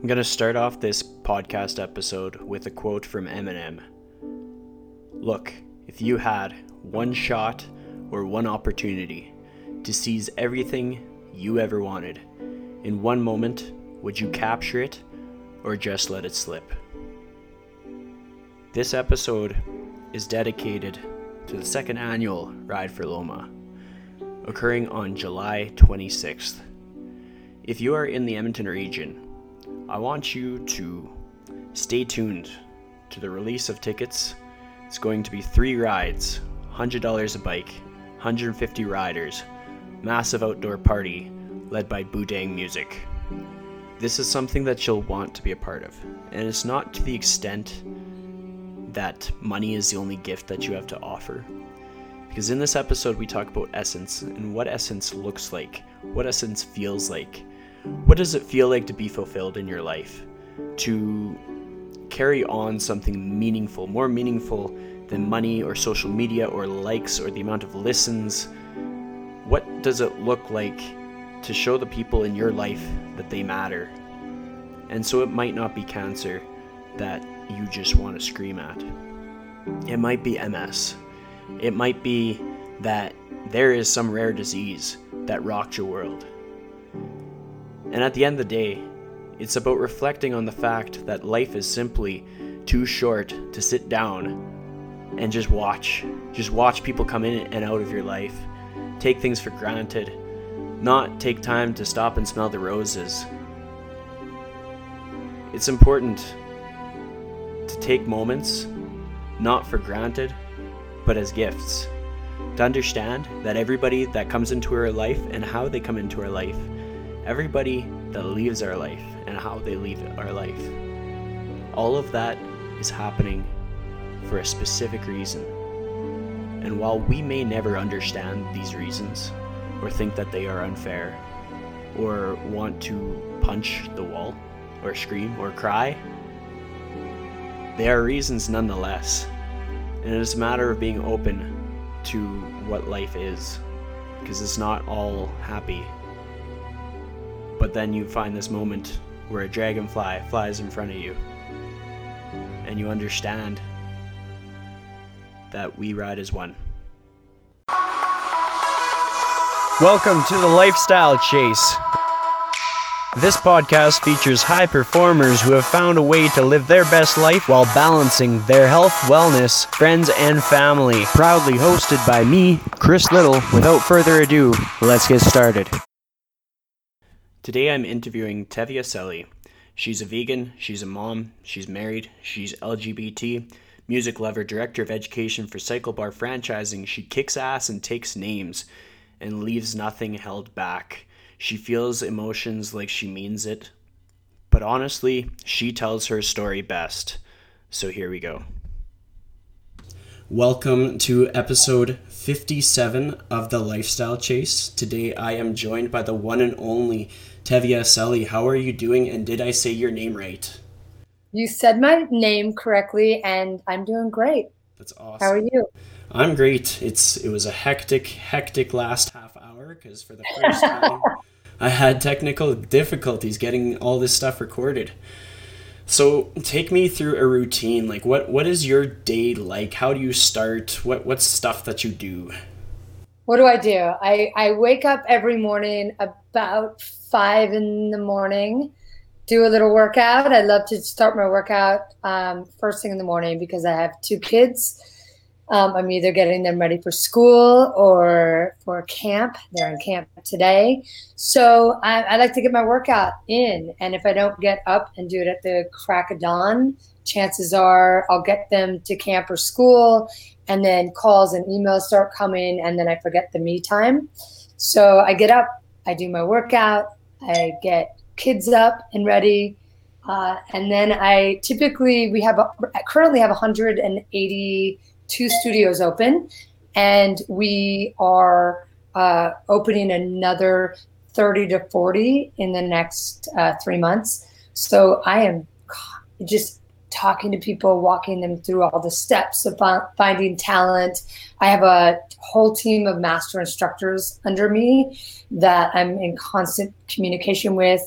I'm going to start off this podcast episode with a quote from Eminem. Look, if you had one shot or one opportunity to seize everything you ever wanted, in one moment, would you capture it or just let it slip? This episode is dedicated to the second annual Ride for Loma, occurring on July 26th. If you are in the Edmonton region, I want you to stay tuned to the release of tickets. It's going to be three rides, $100 a bike, 150 riders, massive outdoor party led by Boudang Music. This is something that you'll want to be a part of, and it's not to the extent that money is the only gift that you have to offer. Because in this episode, we talk about essence and what essence looks like, what essence feels like. What does it feel like to be fulfilled in your life? To carry on something meaningful, more meaningful than money or social media or likes or the amount of listens? What does it look like to show the people in your life that they matter? And so it might not be cancer that you just want to scream at. It might be MS. It might be that there is some rare disease that rocked your world. And at the end of the day, it's about reflecting on the fact that life is simply too short to sit down and just watch. Just watch people come in and out of your life, take things for granted, not take time to stop and smell the roses. It's important to take moments, not for granted, but as gifts. To understand that everybody that comes into our life and how they come into our life, everybody that leaves our life and how they leave our life, all of that is happening for a specific reason. And while we may never understand these reasons, or think that they are unfair, or want to punch the wall, or scream, or cry, they are reasons nonetheless. And it is a matter of being open to what life is, because it's not all happy. But then you find this moment where a dragonfly flies in front of you, and you understand that we ride as one. Welcome to the Lifestyle Chase. This podcast features high performers who have found a way to live their best life while balancing their health, wellness, friends, and family. Proudly hosted by me, Chris Liddle. Without further ado, let's get started. Today I'm interviewing Tevia Celli. She's a vegan, she's a mom, she's married, she's LGBT, music lover, director of education for Cycle Bar Franchising. She kicks ass and takes names and leaves nothing held back. She feels emotions like she means it. But honestly, she tells her story best. So here we go. Welcome to episode 57 of the Lifestyle Chase. Today I am joined by the one and only Tevia Celli. How are you doing? And did I say your name right? You said my name correctly, and I'm doing great. That's awesome. How are you? I'm great. It's it was a hectic, hectic last half hour because for the first time I had technical difficulties getting all this stuff recorded. So take me through a routine. Like what what is your day like? How do you start? What what's stuff that you do? What do I do? I, I wake up every morning about five in the morning, do a little workout. I love to start my workout um, first thing in the morning because I have two kids um, I'm either getting them ready for school or for camp. They're in camp today. So I, I, like to get my workout in. And if I don't get up and do it at the crack of dawn, chances are I'll get them to camp or school. And then calls and emails start coming. And then I forget the me time. So I get up, I do my workout, I get kids up and ready. Uh, and then I typically, we have, a, currently have 182 studios open, and we are uh, opening another 30 to 40 in the next uh, three months. So I am just talking to people, walking them through all the steps of finding talent. I have a whole team of master instructors under me that I'm in constant communication with.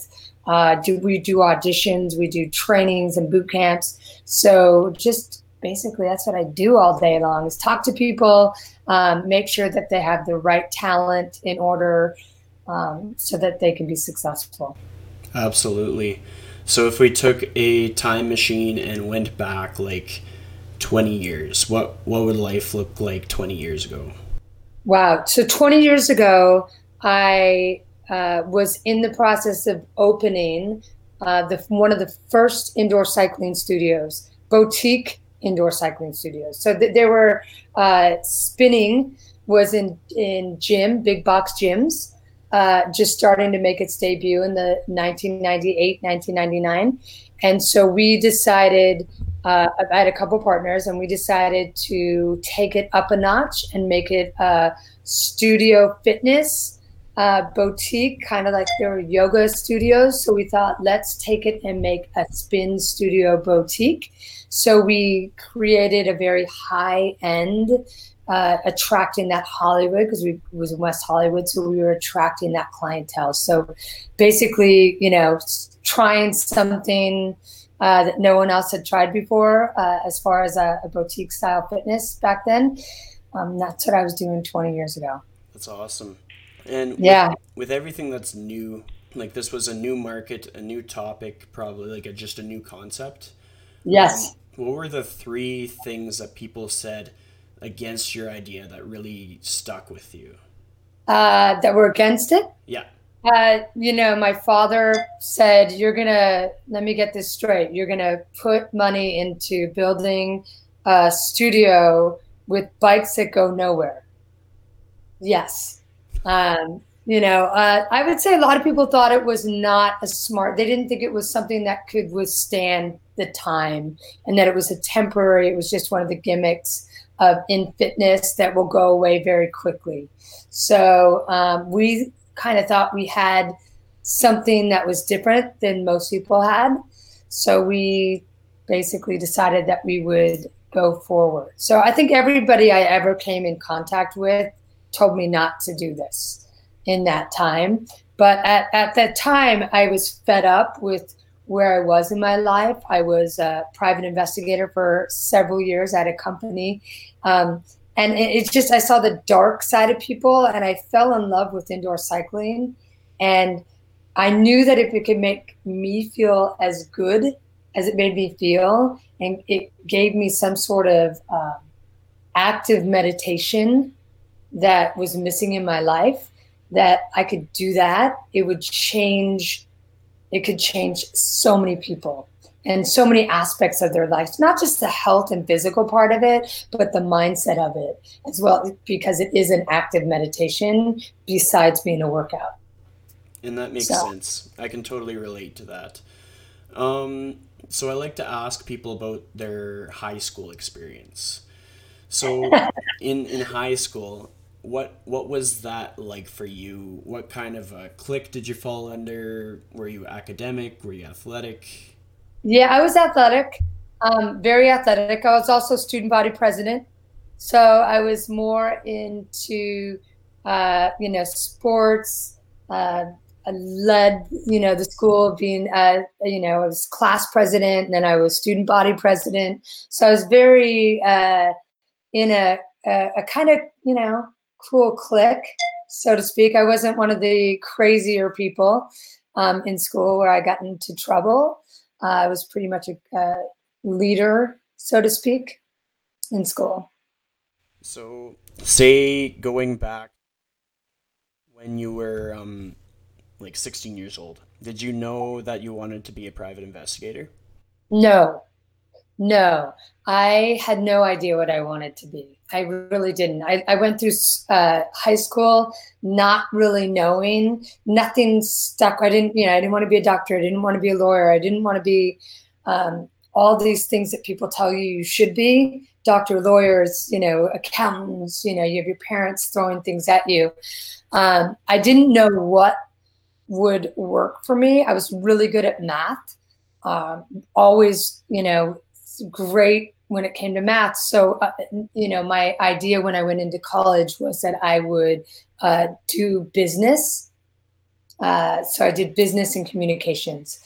Uh, do we do auditions? We do trainings and boot camps. So just basically, that's what I do all day long: is talk to people, um, make sure that they have the right talent in order, um, so that they can be successful. Absolutely. So if we took a time machine and went back like 20 years, what what would life look like 20 years ago? Wow. So 20 years ago, I uh, was in the process of opening uh, the one of the first indoor cycling studios, boutique indoor cycling studios. So th- there were uh, spinning was in in gym, big box gyms uh, just starting to make its debut in the 1998, 1999. And so we decided, uh, I had a couple partners, and we decided to take it up a notch and make it a studio fitness uh, boutique, kind of like there were yoga studios. So we thought, let's take it and make a spin studio boutique. So we created a very high end uh, attracting that Hollywood because we was in West Hollywood, so we were attracting that clientele. So basically, you know, trying something uh, that no one else had tried before, uh, as far as a, a, boutique style fitness back then. Um, that's what I was doing 20 years ago. That's awesome. And yeah, with, with everything that's new, like this was a new market, a new topic, probably like a, just a new concept. Yes. Um, what were the three things that people said? Against your idea that really stuck with you? Uh, that were against it? Yeah. Uh, you know, my father said, You're going to, let me get this straight. You're going to put money into building a studio with bikes that go nowhere. Yes. Um, you know, uh, I would say a lot of people thought it was not a smart, they didn't think it was something that could withstand the time and that it was a temporary, it was just one of the gimmicks of in fitness that will go away very quickly. So um, we kind of thought we had something that was different than most people had. So we basically decided that we would go forward. So I think everybody I ever came in contact with told me not to do this in that time. But at, at that time, I was fed up with where I was in my life. I was a private investigator for several years at a company. Um, and it's it just, I saw the dark side of people and I fell in love with indoor cycling. And I knew that if it could make me feel as good as it made me feel, and it gave me some sort of um, active meditation that was missing in my life, that I could do that, it would change it could change so many people and so many aspects of their lives, not just the health and physical part of it, but the mindset of it as well, because it is an active meditation besides being a workout. And that makes so. sense. I can totally relate to that. Um, so I like to ask people about their high school experience. So in, in high school, what what was that like for you? What kind of a clique did you fall under? Were you academic? Were you athletic? Yeah, I was athletic, um, very athletic. I was also student body president, so I was more into uh, you know sports. Uh, I led you know the school being uh, you know I was class president, and then I was student body president. So I was very uh, in a, a, a kind of you know cool clique, so to speak. I wasn't one of the crazier people um, in school where I got into trouble. Uh, I was pretty much a, a leader, so to speak, in school. So, say going back when you were um, like 16 years old, did you know that you wanted to be a private investigator? No, no, I had no idea what I wanted to be. I really didn't. I, I went through uh, high school not really knowing. Nothing stuck. I didn't, you know, I didn't want to be a doctor. I didn't want to be a lawyer. I didn't want to be um, all these things that people tell you you should be. Doctor, lawyers, you know, accountants. You know, you have your parents throwing things at you. Um, I didn't know what would work for me. I was really good at math. Um, always, you know, great when it came to math. So, uh, you know, my idea when I went into college was that I would uh, do business Uh, so I did business and communications.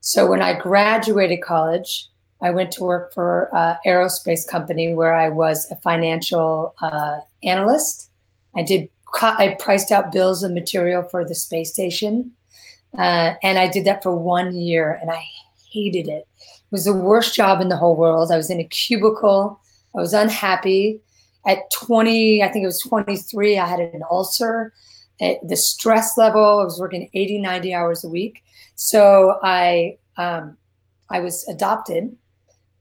So when I graduated college, I went to work for an aerospace company where I was a financial uh, analyst. I did I priced out bills of material for the space station, uh, and I did that for one year, and I hated it. Was the worst job in the whole world. I was in a cubicle. I was unhappy. At 20, I think it was 23, I had an ulcer. At the stress level, I was working 80, 90 hours a week. So I um, I was adopted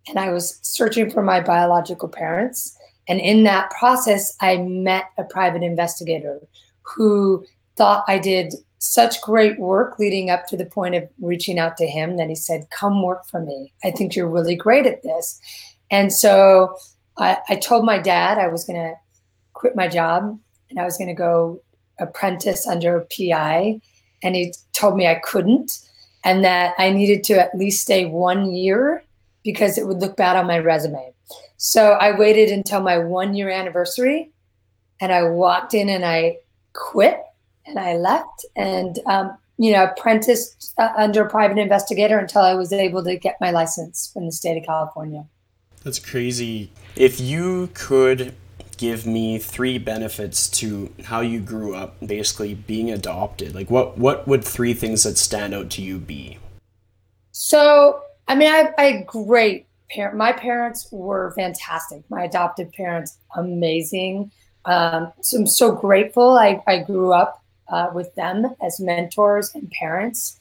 and I was searching for my biological parents. And in that process, I met a private investigator who thought I did such great work leading up to the point of reaching out to him that he said, Come work for me. I think you're really great at this. And so I, I told my dad I was going to quit my job and I was going to go apprentice under a PI. And he told me I couldn't and that I needed to at least stay one year because it would look bad on my resume. So I waited until my one year anniversary and I walked in and I quit and I left and, um, you know, apprenticed uh, under a private investigator until I was able to get my license from the state of California. That's crazy. If you could give me three benefits to how you grew up basically being adopted like what what would three things that stand out to you be so i mean i, I great parent my parents were fantastic my adopted parents amazing um, so i'm so grateful i, I grew up uh, with them as mentors and parents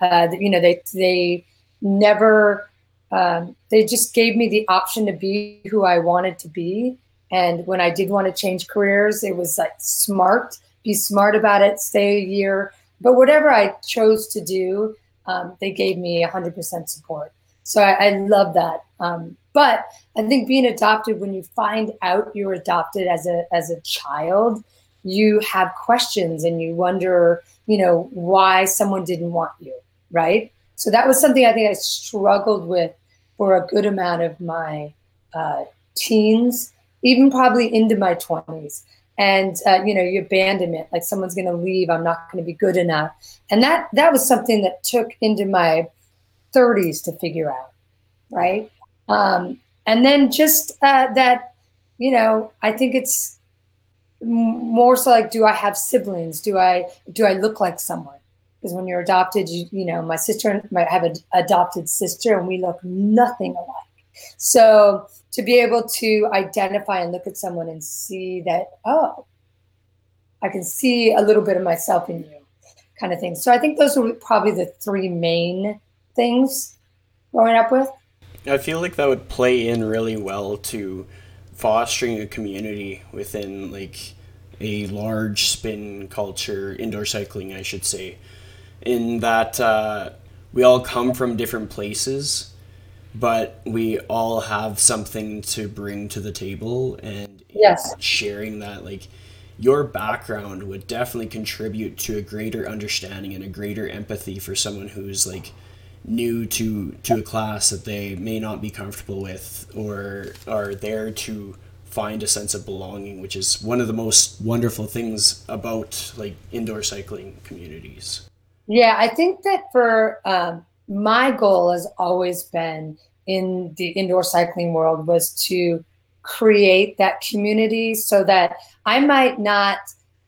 uh, you know they they never um, they just gave me the option to be who i wanted to be and when I did want to change careers, it was like smart, be smart about it, stay a year. But whatever I chose to do, um, they gave me 100% support. So I, I love that. Um, but I think being adopted, when you find out you're adopted as a as a child, you have questions and you wonder, you know, why someone didn't want you, right? So that was something I think I struggled with for a good amount of my uh, teens even probably into my 20s and uh, you know your abandonment like someone's going to leave i'm not going to be good enough. And that that was something that took into my 30s to figure out right? Um, and then just uh, that you know i think it's more so like do i have siblings do i do i look like someone because when you're adopted you you know my sister might have an adopted sister and we look nothing alike so to be able to identify and look at someone and see that, oh, I can see a little bit of myself in you, kind of thing. So I think those were probably the three main things growing up with. I feel like that would play in really well to fostering a community within like a large spin culture, indoor cycling, I should say, in that uh, we all come from different places but we all have something to bring to the table and yes. sharing that like your background would definitely contribute to a greater understanding and a greater empathy for someone who's like new to to a class that they may not be comfortable with or are there to find a sense of belonging which is one of the most wonderful things about like indoor cycling communities. Yeah i think that for um, my goal has always been in the indoor cycling world was to create that community so that I might not,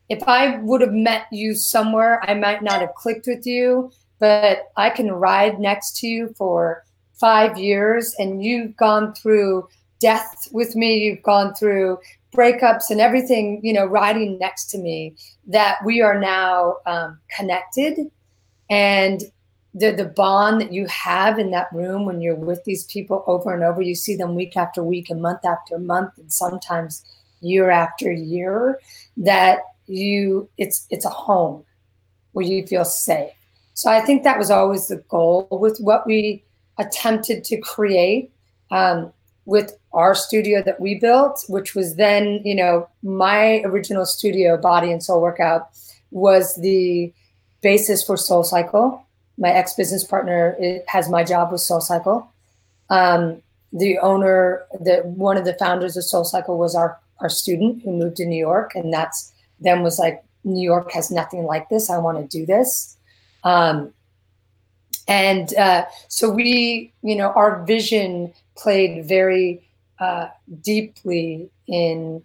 if I would have met you somewhere, I might not have clicked with you, but I can ride next to you for five years and you've gone through death with me, you've gone through breakups and everything, you know, riding next to me, that we are now um, connected. And the the bond that you have in that room when you're with these people over and over you see them week after week and month after month and sometimes year after year that you it's it's a home where you feel safe so i think that was always the goal with what we attempted to create um, with our studio that we built which was then you know my original studio body and soul workout was the basis for soul cycle my ex business partner has my job with Soul Cycle. Um, the owner, the one of the founders of Soul Cycle was our our student who moved to New York, and that's then was like New York has nothing like this. I want to do this. Um, and uh, so we, you know, our vision played very uh, deeply in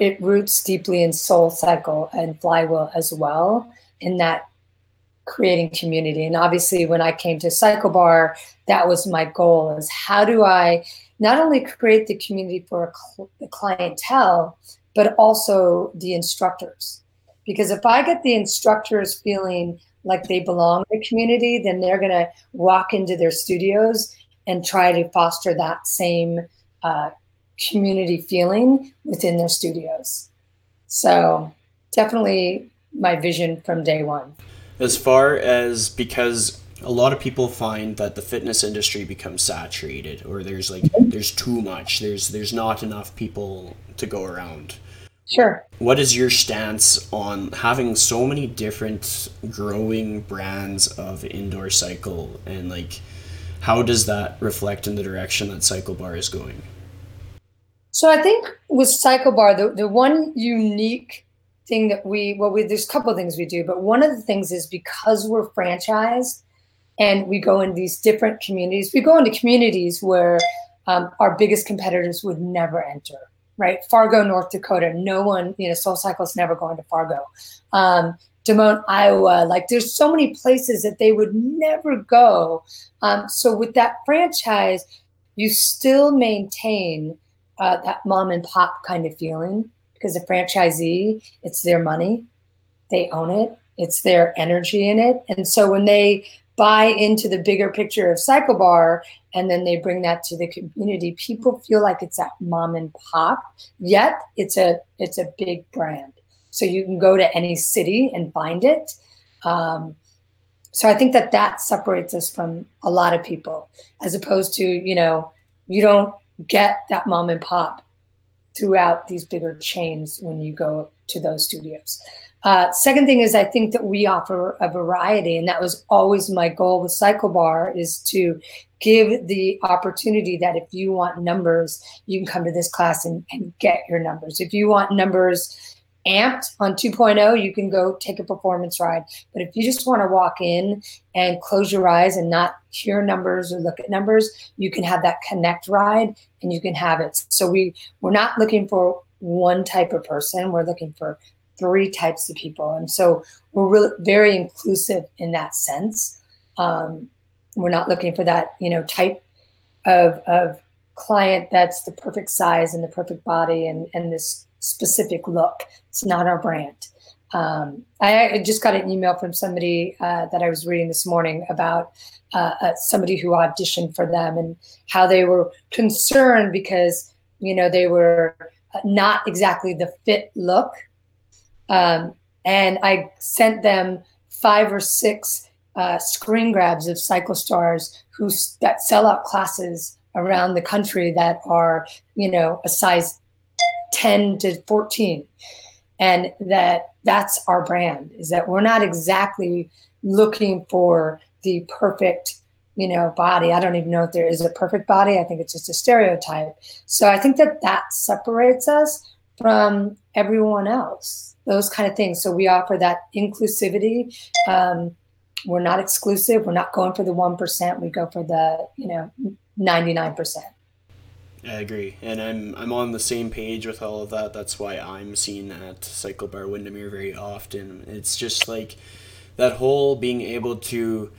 it roots deeply in soul cycle and flywheel as well in that creating community. And obviously when i came to cycle bar that was my goal is how do i not only create the community for the clientele but also the instructors. Because if i get the instructors feeling like they belong in the community then they're going to walk into their studios and try to foster that same uh, community feeling within their studios. So definitely my vision from day one. As far as because a lot of people find that the fitness industry becomes saturated or there's like mm-hmm. there's too much there's there's not enough people to go around sure. What is your stance on having so many different growing brands of indoor cycle? And like how does that reflect in the direction that cycle bar is going? So I think with Cycle Bar, the, the one unique thing that we well we there's a couple of things we do, but one of the things is because we're franchised and we go in these different communities, we go into communities where um, our biggest competitors would never enter. Right, Fargo, North Dakota. No one, you know, Soul Cycle's never going to Fargo. Um, Des Moines, Iowa. Like there's so many places that they would never go. Um, so with that franchise, you still maintain uh, that mom and pop kind of feeling because the franchisee, it's their money, they own it, it's their energy in it. And so when they buy into the bigger picture of Cycle Bar and then they bring that to the community, people feel like it's that mom and pop, yet it's a it's a big brand. So you can go to any city and find it. Um, so I think that that separates us from a lot of people, as opposed to you know you don't get that mom and pop throughout these bigger chains when you go to those studios. Uh, second thing is I think that we offer a variety, and that was always my goal with Cycle Bar is to give the opportunity that if you want numbers, you can come to this class and, and get your numbers. If you want numbers amped on 2.0, you can go take a performance ride. But if you just want to walk in and close your eyes and not hear numbers or look at numbers, you can have that connect ride and you can have it. So we we're not looking for one type of person. We're looking for three types of people. And so we're really very inclusive in that sense. Um, we're not looking for that, you know, type of, of client that's the perfect size and the perfect body and, and this specific look. It's not our brand. Um, I, just got an email from somebody uh, that I was reading this morning about uh, uh, somebody who auditioned for them and how they were concerned because you know they were not exactly the fit look. Um, and I sent them five or six uh, screen grabs of cycle stars who that sell out classes around the country that are you know a size 10 to 14 and that that's our brand is that we're not exactly looking for the perfect you know body. I don't even know if there is a perfect body. I think it's just a stereotype. So i think that that separates us from everyone else those kind of things. So we offer that inclusivity. Um, we're not exclusive. We're not going for the 1% we go for the you know 99% I agree, and I'm I'm on the same page with all of that. That's why I'm seen at Cycle Bar Windermere very often. It's just like that whole being able to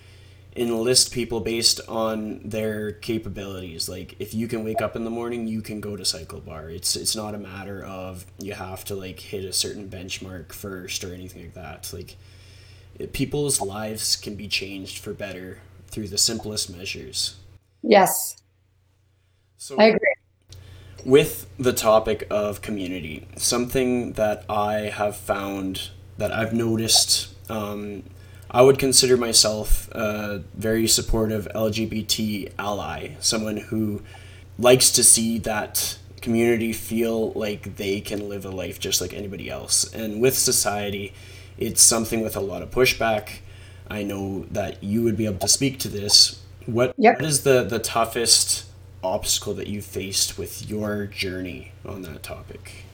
enlist people based on their capabilities. Like if you can wake up in the morning, you can go to Cycle Bar. It's it's not a matter of you have to like hit a certain benchmark first or anything like that. Like it, people's lives can be changed for better through the simplest measures. Yes. So I agree. With the topic of community, something that I have found that I've noticed, um, I would consider myself a very supportive LGBT ally, someone who likes to see that community feel like they can live a life just like anybody else. And with society, it's something with a lot of pushback. I know that you would be able to speak to this. What, yep. what is the, the toughest obstacle that you faced with your journey on that topic?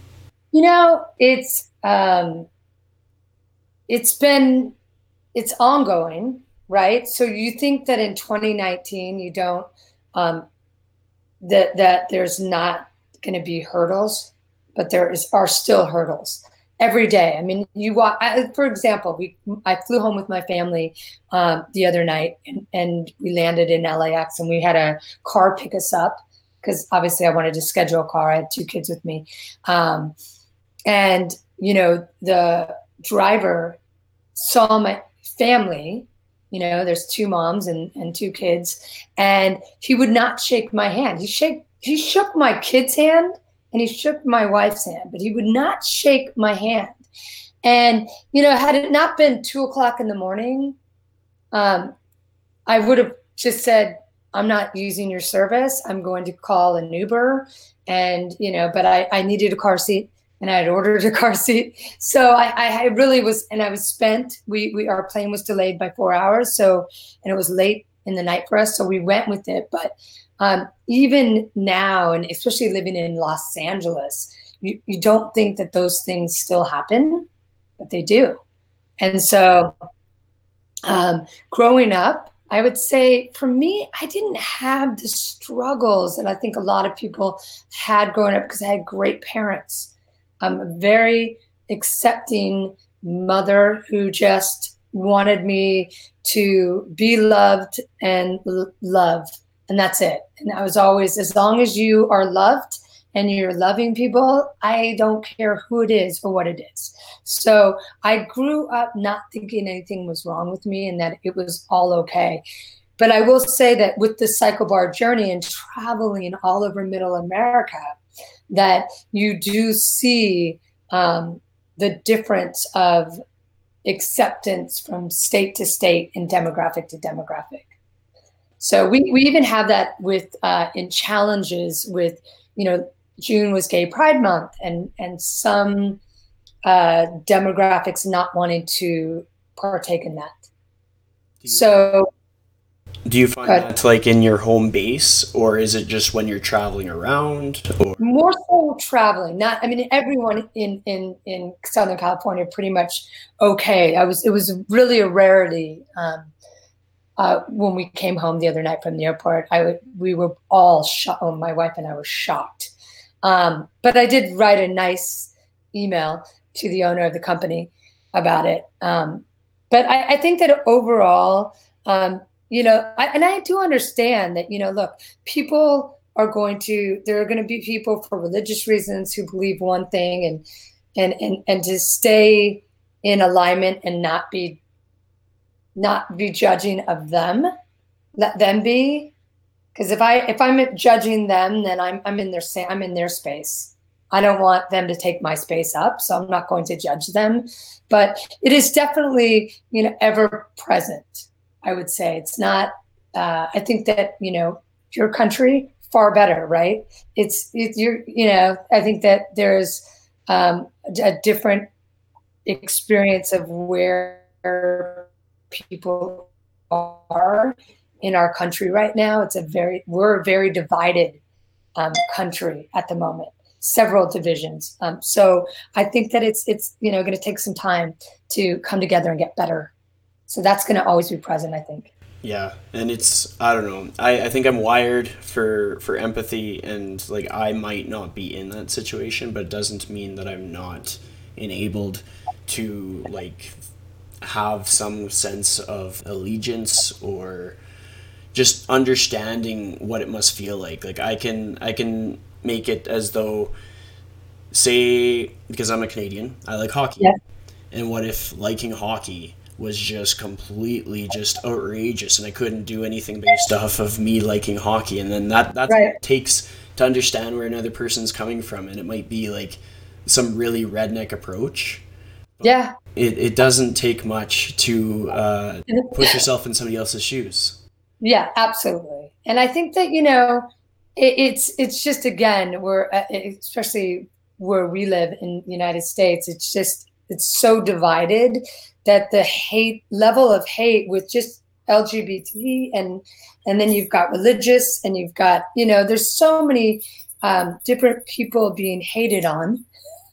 You know, it's um, it's been it's ongoing, right? So you think that in 2019 you don't um, that that there's not going to be hurdles, but there is are still hurdles every day. I mean, you walk. I, for example, we I flew home with my family um, the other night, and, and we landed in LAX, and we had a car pick us up because obviously I wanted to schedule a car. I had two kids with me, um, and you know the driver saw my family. You know, there's two moms and, and two kids, and he would not shake my hand. He shake he shook my kid's hand and he shook my wife's hand, but he would not shake my hand. And you know, had it not been two o'clock in the morning, um, I would have just said, "I'm not using your service. I'm going to call an Uber." And you know, but I, I needed a car seat, and I had ordered a car seat. So I, I really was, and I was spent. We, we our plane was delayed by four hours, so and it was late in the night for us, so we went with it. But um, even now, and especially living in Los Angeles, you, you don't think that those things still happen, but they do. And so, um, growing up, I would say for me, I didn't have the struggles that I think a lot of people had growing up because I had great parents. I'm a very accepting mother who just wanted me to be loved and l- love and that's it. And I was always, as long as you are loved and you're loving people, I don't care who it is or what it is. So I grew up not thinking anything was wrong with me and that it was all okay. But I will say that with the cycle bar journey and traveling all over middle America, that you do see um, the difference of acceptance from state to state and demographic to demographic. So we, we even have that with uh, in challenges with, you know, June was Gay Pride Month and and some uh, demographics not wanting to partake in that. So do you find that's like in your home base or is it just when you're traveling around or more so traveling not i mean everyone in in in southern california pretty much okay i was it was really a rarity um, uh, when we came home the other night from the airport, I would, we were all shocked. Oh, my wife and I were shocked. Um, but I did write a nice email to the owner of the company about it. Um, but I, I, think that overall, um, you know, I, and I do understand that, you know, look, people are going to, there are going to be people for religious reasons who believe one thing and, and, and, and to stay in alignment and not be not be judging of them let them be. Because if i if i'm judging them then i'm i'm in their i'm in their space. I don't want them to take my space up so i'm not going to judge them. But it is definitely you know ever present i would say it's not uh, i think that you know your country far better right it's it, you're you know i think that there's um, a different experience of where people are in our country right now. It's a very we're a very divided um, country at the moment. Several divisions. Um, so I think that it's it's you know going to take some time to come together and get better. So that's going to always be present. I think. Yeah, and it's I don't know. I, I think I'm wired for for empathy and like I might not be in that situation, but it doesn't mean that I'm not enabled to like have some sense of allegiance or just understanding what it must feel like like i can i can make it as though say because i'm a canadian i like hockey yeah. and what if liking hockey was just completely just outrageous and i couldn't do anything based off of me liking hockey and then that that right. takes to understand where another person's coming from and it might be like some really redneck approach yeah it, it doesn't take much to uh, put yourself in somebody else's shoes. Yeah, absolutely. And I think that you know, it, it's it's just again we're uh, especially where we live in the United States. It's just it's so divided that the hate level of hate with just LGBT and and then you've got religious and you've got you know there's so many um, different people being hated on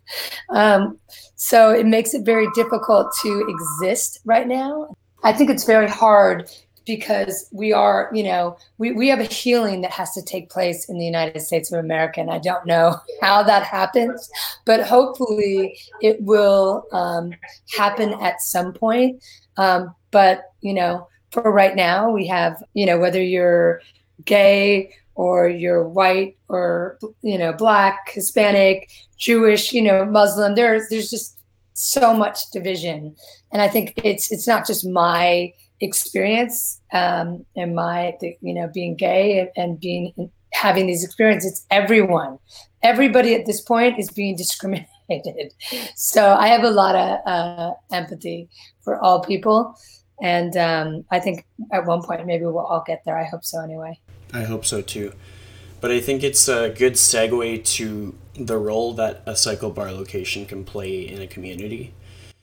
um, so it makes it very difficult to exist right now. I think it's very hard because we are, you know, we, we have a healing that has to take place in the United States of America. And I don't know how that happens, but hopefully it will um, happen at some point. Um, but, you know, for right now, we have, you know, whether you're gay or you're white or, you know, black, Hispanic, Jewish, you know, Muslim, there's, there's just so much division. And I think it's, it's not just my, experience um, and my you know being gay and, being having these experiences it's everyone. Everybody at this point is being discriminated. So i have a lot of uh, empathy for all people. And um, i think at one point maybe we'll all get there. I hope so anyway. I hope so too. But i think it's a good segue to the role that a cycle bar location can play in a community.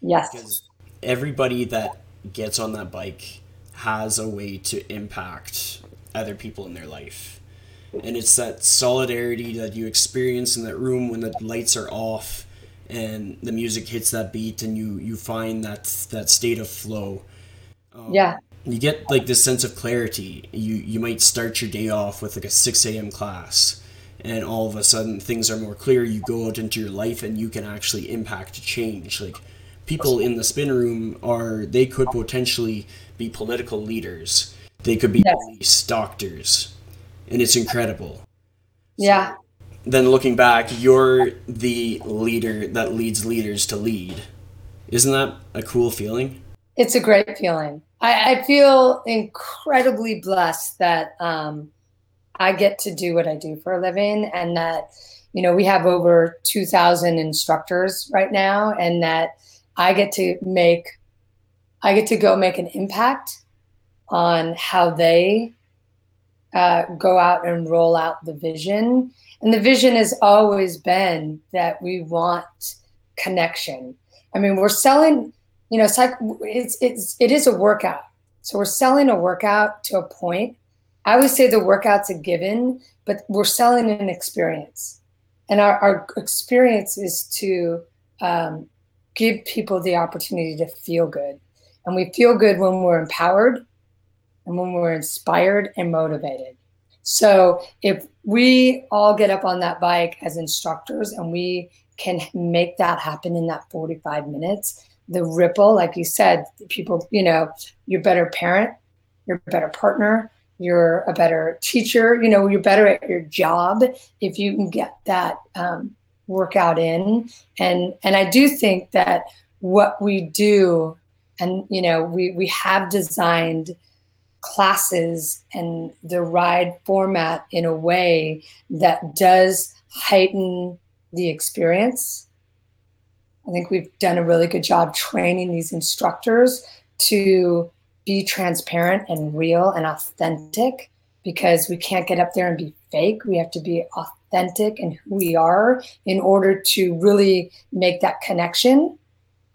Yes. Because everybody that gets on that bike has a way to impact other people in their life. And it's that solidarity that you experience in that room when the lights are off and the music hits that beat and you you find that that state of flow. Um, yeah. You get like this sense of clarity. You you might start your day off with like a six a.m. class, and all of a sudden things are more clear. You go out into your life and you can actually impact change. Like people in the spin room are they could potentially be political leaders. They could be yes. police, doctors, and it's incredible. Yeah. So, then looking back, you're the leader that leads leaders to lead. Isn't that a cool feeling? It's a great feeling. I, I feel incredibly blessed that um, I get to do what I do for a living and that, you know, we have over 2,000 instructors right now and that I get to make, I get to go make an impact on how they uh, go out and roll out the vision. And the vision has always been that we want connection. I mean, we're selling, you know, it's, like it's, it is it is a workout. So we're selling a workout to a point. I would say the workout's a given, but we're selling an experience. And our, our experience is to um, give people the opportunity to feel good. And we feel good when we're empowered and when we're inspired and motivated. So if we all get up on that bike as instructors and we can make that happen in that 45 minutes, the ripple, like you said, people, you know, you're better parent, you're better partner, you're a better teacher, you know, you're better at your job if you can get that um, workout in. And and i do think that what we do and you know we we have designed classes and the ride format in a way that does heighten the experience. I think we've done a really good job training these instructors to be transparent and real and authentic because we can't get up there and be fake. We have to be authentic authentic and who we are in order to really make that connection.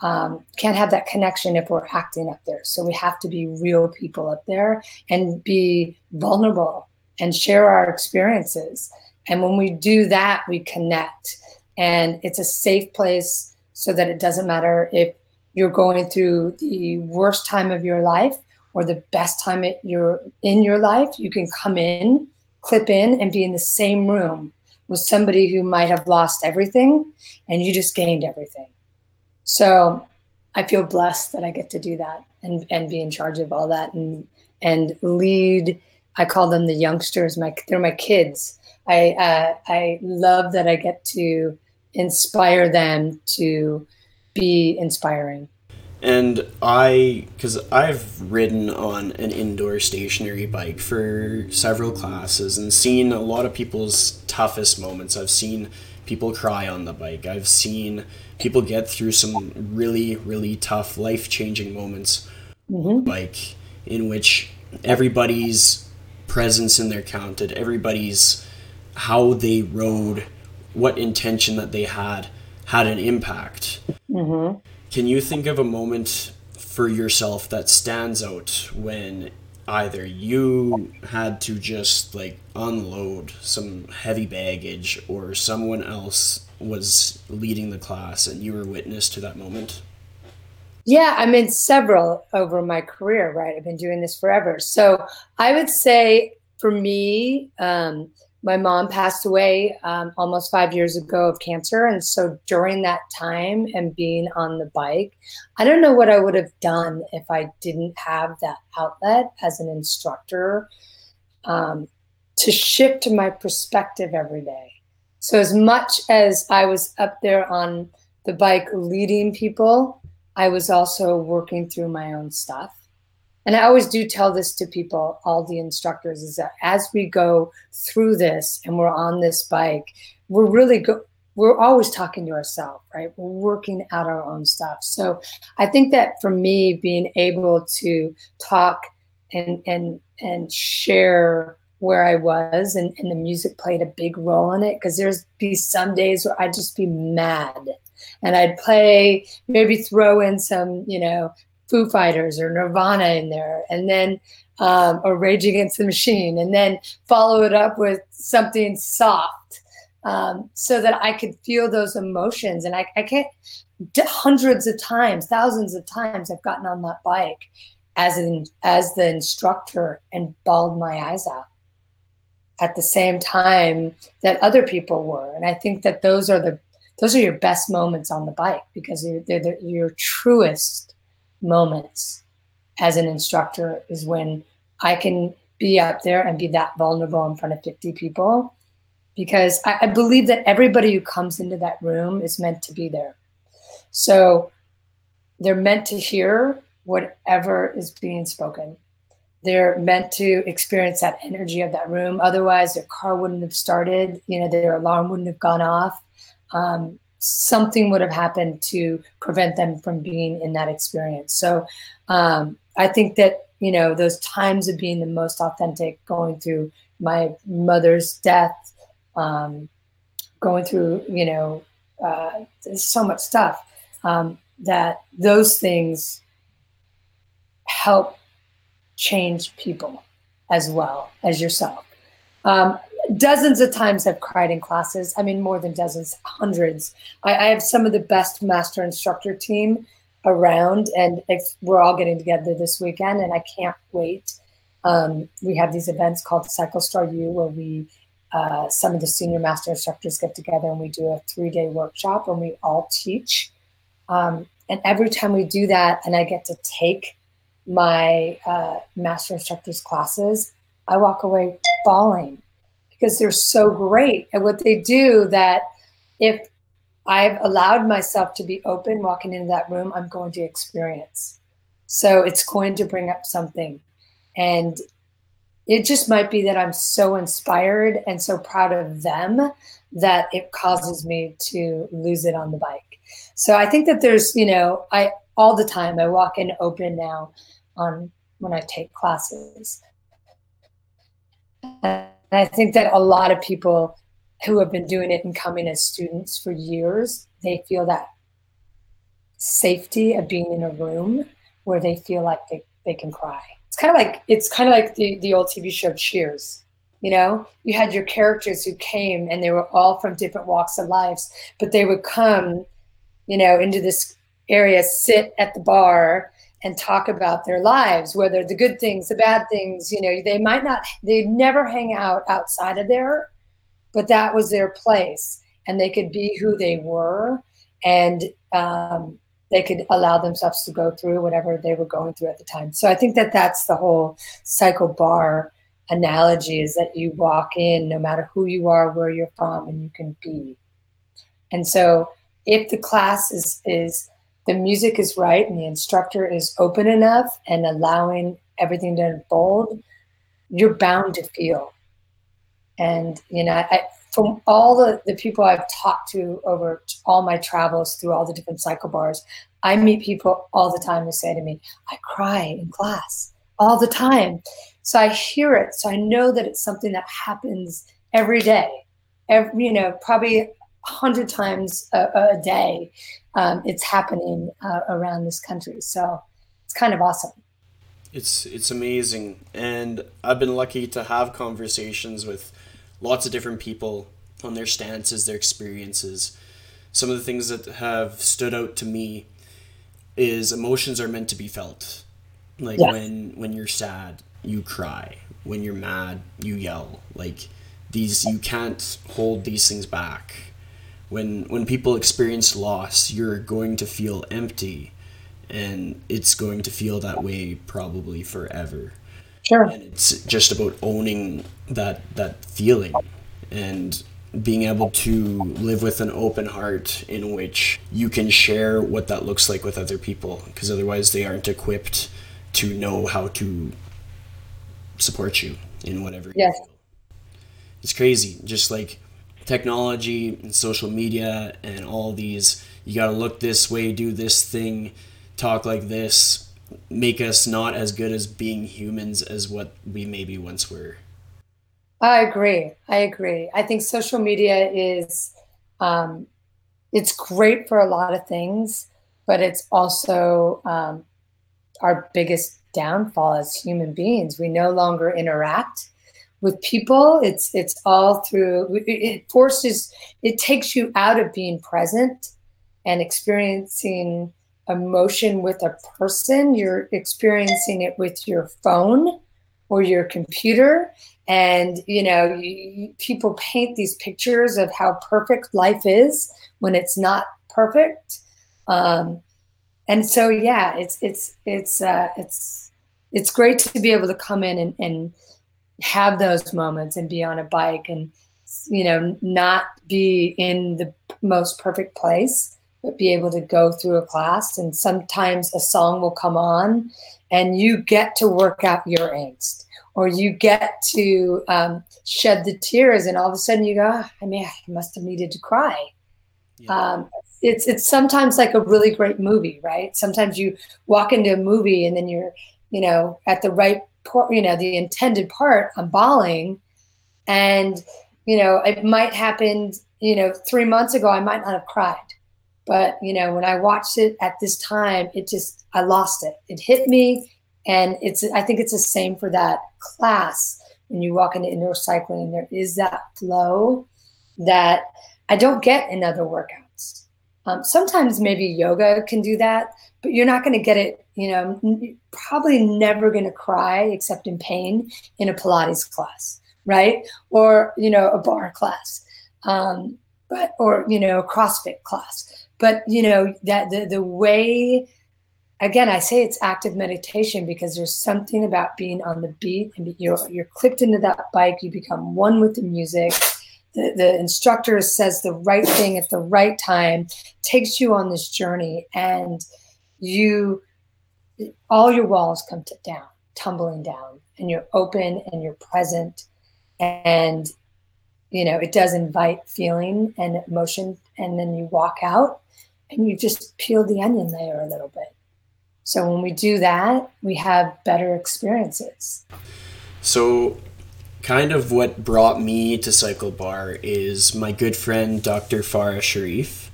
Um, can't have that connection if we're acting up there. So we have to be real people up there and be vulnerable and share our experiences. And when we do that, we connect. And it's a safe place so that it doesn't matter if you're going through the worst time of your life or the best time you're in your life, you can come in, clip in, and be in the same room with somebody who might have lost everything and you just gained everything. So I feel blessed that I get to do that and, and be in charge of all that and and lead. I call them the youngsters. My they're my kids. I uh, I love that I get to inspire them to be inspiring. And I, because I've ridden on an indoor stationary bike for several classes and seen a lot of people's toughest moments. I've seen people cry on the bike. I've seen people get through some really, really tough, life changing moments mm-hmm. bike in which everybody's presence in there counted, everybody's how they rode, what intention that they had, had an impact. Mm-hmm can you think of a moment for yourself that stands out when either you had to just like unload some heavy baggage or someone else was leading the class and you were witness to that moment? Yeah, I'm in several over my career, right? I've been doing this forever. So I would say for me, um, my mom passed away um, almost five years ago of cancer. And so during that time and being on the bike, I don't know what I would have done if I didn't have that outlet as an instructor um, to shift my perspective every day. So, as much as I was up there on the bike leading people, I was also working through my own stuff. And I always do tell this to people, all the instructors, is that as we go through this and we're on this bike, we're really we're always talking to ourselves, right? We're working out our own stuff. So I think that for me, being able to talk and and and share where I was and, and the music played a big role in it because there's be some days where I'd just be mad and I'd play, maybe throw in some, you know, Foo Fighters or Nirvana in there, and then um, or Rage Against the Machine, and then follow it up with something soft, um, so that I could feel those emotions. And I, I can't hundreds of times, thousands of times, I've gotten on that bike as an as the instructor and bawled my eyes out at the same time that other people were. And I think that those are the those are your best moments on the bike because they're, they're your truest moments as an instructor is when I can be up there and be that vulnerable in front of 50 people because I, I, believe that everybody who comes into that room is meant to be there. So they're meant to hear whatever is being spoken. They're meant to experience that energy of that room. Otherwise, their car wouldn't have started, you know, their alarm wouldn't have gone off um, something would have happened to prevent them from being in that experience. So um, I think that, you know, those times of being the most authentic, going through my mother's death, um, going through, you know, uh, so much stuff um, that those things help change people as well as yourself. Um, dozens of times I've cried in classes. I mean, more than dozens, hundreds. I, I have some of the best master instructor team around, and we're all getting together this weekend, and I can't wait. Um, we have these events called Cycle Star U, where we uh, some of the senior master instructors get together and we do a three day workshop and we all teach. Um, and every time we do that, and I get to take my uh, master instructors classes, I walk away bawling because they're so great at what they do that if I've allowed myself to be open walking into that room, I'm going to experience. So it's going to bring up something. And it just might be that I'm so inspired and so proud of them that it causes me to lose it on the bike. So I think that there's, you know, I all the time I walk in open now on when I take classes. And I think that a lot of people who have been doing it and coming as students for years, they feel that safety of being in a room where they feel like they, they can cry. It's kind of like it's kind of like the, the old TV show Cheers. You know, you had your characters who came and they were all from different walks of lives, but they would come, you know, into this area, sit at the bar, and talk about their lives, whether the good things, the bad things, you know, they might not, they never hang out outside of there, but that was their place. And they could be who they were and um, they could allow themselves to go through whatever they were going through at the time. So I think that that's the whole cycle bar analogy is that you walk in no matter who you are, where you're from, and you can be. And so if the class is, is, the music is right and the instructor is open enough and allowing everything to unfold, you're bound to feel. And, you know, I, from all the, the people I've talked to over all my travels through all the different cycle bars, I meet people all the time who say to me, I cry in class all the time. So I hear it. So I know that it's something that happens every day. Every, you know, probably hundred times a, a day. Um, it's happening uh, around this country, so it's kind of awesome. It's it's amazing, and I've been lucky to have conversations with lots of different people on their stances, their experiences, some of the things that have stood out to me is emotions are meant to be felt. Like yes. when when you're sad, you cry. When you're mad, you yell. Like these you can't hold these things back. When when people experience loss, you're going to feel empty and it's going to feel that way probably forever. Sure. And it's just about owning that that feeling and being able to live with an open heart in which you can share what that looks like with other people because otherwise they aren't equipped to know how to support you in whatever yes. It's crazy. Just like technology and social media and all these you got to look this way, do this thing, talk like this, make us not as good as being humans as what we maybe once were. I agree. I agree. I think social media is um, it's great for a lot of things, but it's also um, our biggest downfall as human beings. We no longer interact with people. It's it's all through. It forces. It takes you out of being present and experiencing emotion with a person. You're experiencing it with your phone or your computer and you know you, people paint these pictures of how perfect life is when it's not perfect um, and so yeah it's it's it's uh, it's it's great to be able to come in and, and have those moments and be on a bike and you know not be in the most perfect place but be able to go through a class and sometimes a song will come on and you get to work out your angst or you get to um, shed the tears and all of a sudden you go oh, i mean i must have needed to cry yeah. um, it's it's sometimes like a really great movie right sometimes you walk into a movie and then you're you know at the right you know the intended part i'm bawling and you know it might happen you know three months ago i might not have cried but you know when i watched it at this time it just i lost it it hit me and it's I think it's the same for that class. When you walk into indoor cycling, there is that flow that I don't get in other workouts. Um, sometimes maybe yoga can do that, but you're not going to get it. You know, probably never going to cry except in pain in a Pilates class, right? Or you know, a bar class, um, but or you know, a CrossFit class. But you know that the the way again, I say it's active meditation because there's something about being on the beat and you're you're clicked into that bike. You become one with the music. The, the instructor says the right thing at the right time, takes you on this journey, and you all your walls come to, down, tumbling down, and you're open and you're present, and you know it does invite feeling and emotion, and then you walk out and you just peel the onion layer a little bit so when we do that, we have better experiences. So, kind of what brought me to Cycle Bar is my good friend Dr. Farah Sharif.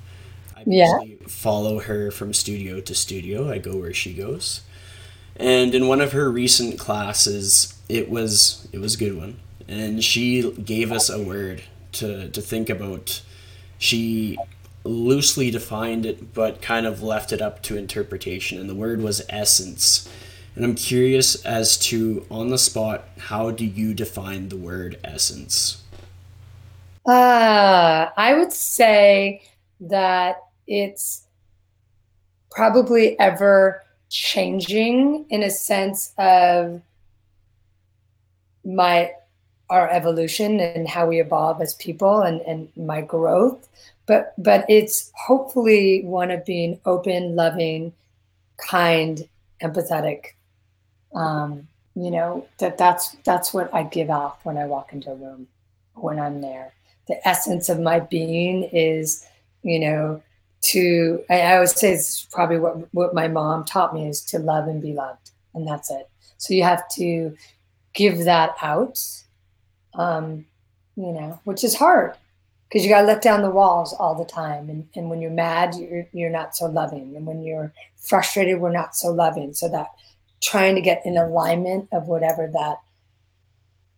I yeah. Follow her from studio to studio. I go where she goes. And in one of her recent classes, it was it was a good one. And she gave us a word to, to think about. She loosely defined it, but kind of left it up to interpretation. And the word was essence. And I'm curious as to, on the spot, how do you define the word essence? Uh, I would say that it's probably ever changing in a sense of my our evolution and how we evolve as people and, and my growth but but it's hopefully one of being open, loving, kind, empathetic. Um, you know that that's that's what I give off when I walk into a room, when I'm there. The essence of my being is, you know, to I always say it's probably what what my mom taught me is to love and be loved, and that's it. So you have to give that out, um, you know, which is hard because you got to let down the walls all the time. And, and when you're mad, you're, you're not so loving. And when you're frustrated, we're not so loving. So that trying to get in alignment of whatever that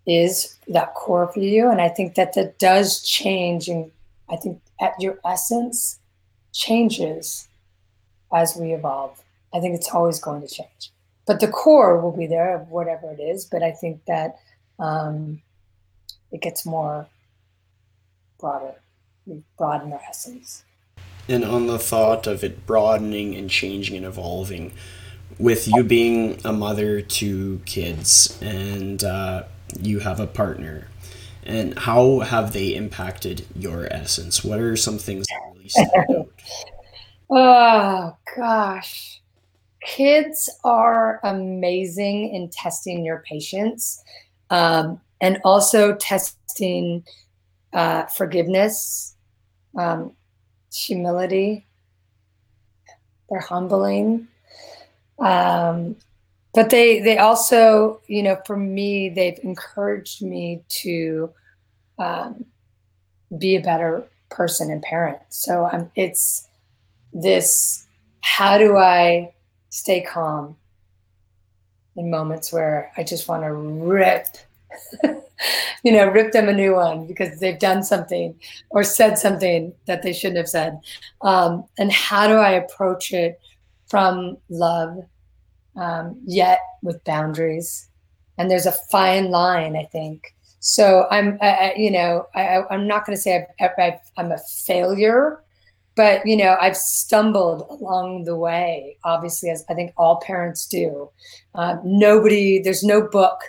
is, that core for you. And I think that that does change. And I think at your essence, changes as we evolve. I think it's always going to change, but the core will be there of whatever it is. But I think that um, it gets more broader. We broaden our essence. And on the thought of it broadening and changing and evolving, with you being a mother to kids and uh, you have a partner, and how have they impacted your essence? What are some things Oh gosh. Kids are amazing in testing your patience um, and also testing uh, forgiveness, um, humility. They're humbling. Um, but they they also, you know, for me, they've encouraged me to um, be a better person and parent. So it's this how do I stay calm in moments where I just want to rip, you know, rip them a new one because they've done something or said something that they shouldn't have said. Um, and how do I approach it from love, um, yet with boundaries? And there's a fine line, I think. So I'm, I, you know, I, I'm not going to say I've, I've, I'm a failure but you know i've stumbled along the way obviously as i think all parents do. Uh, nobody there's no book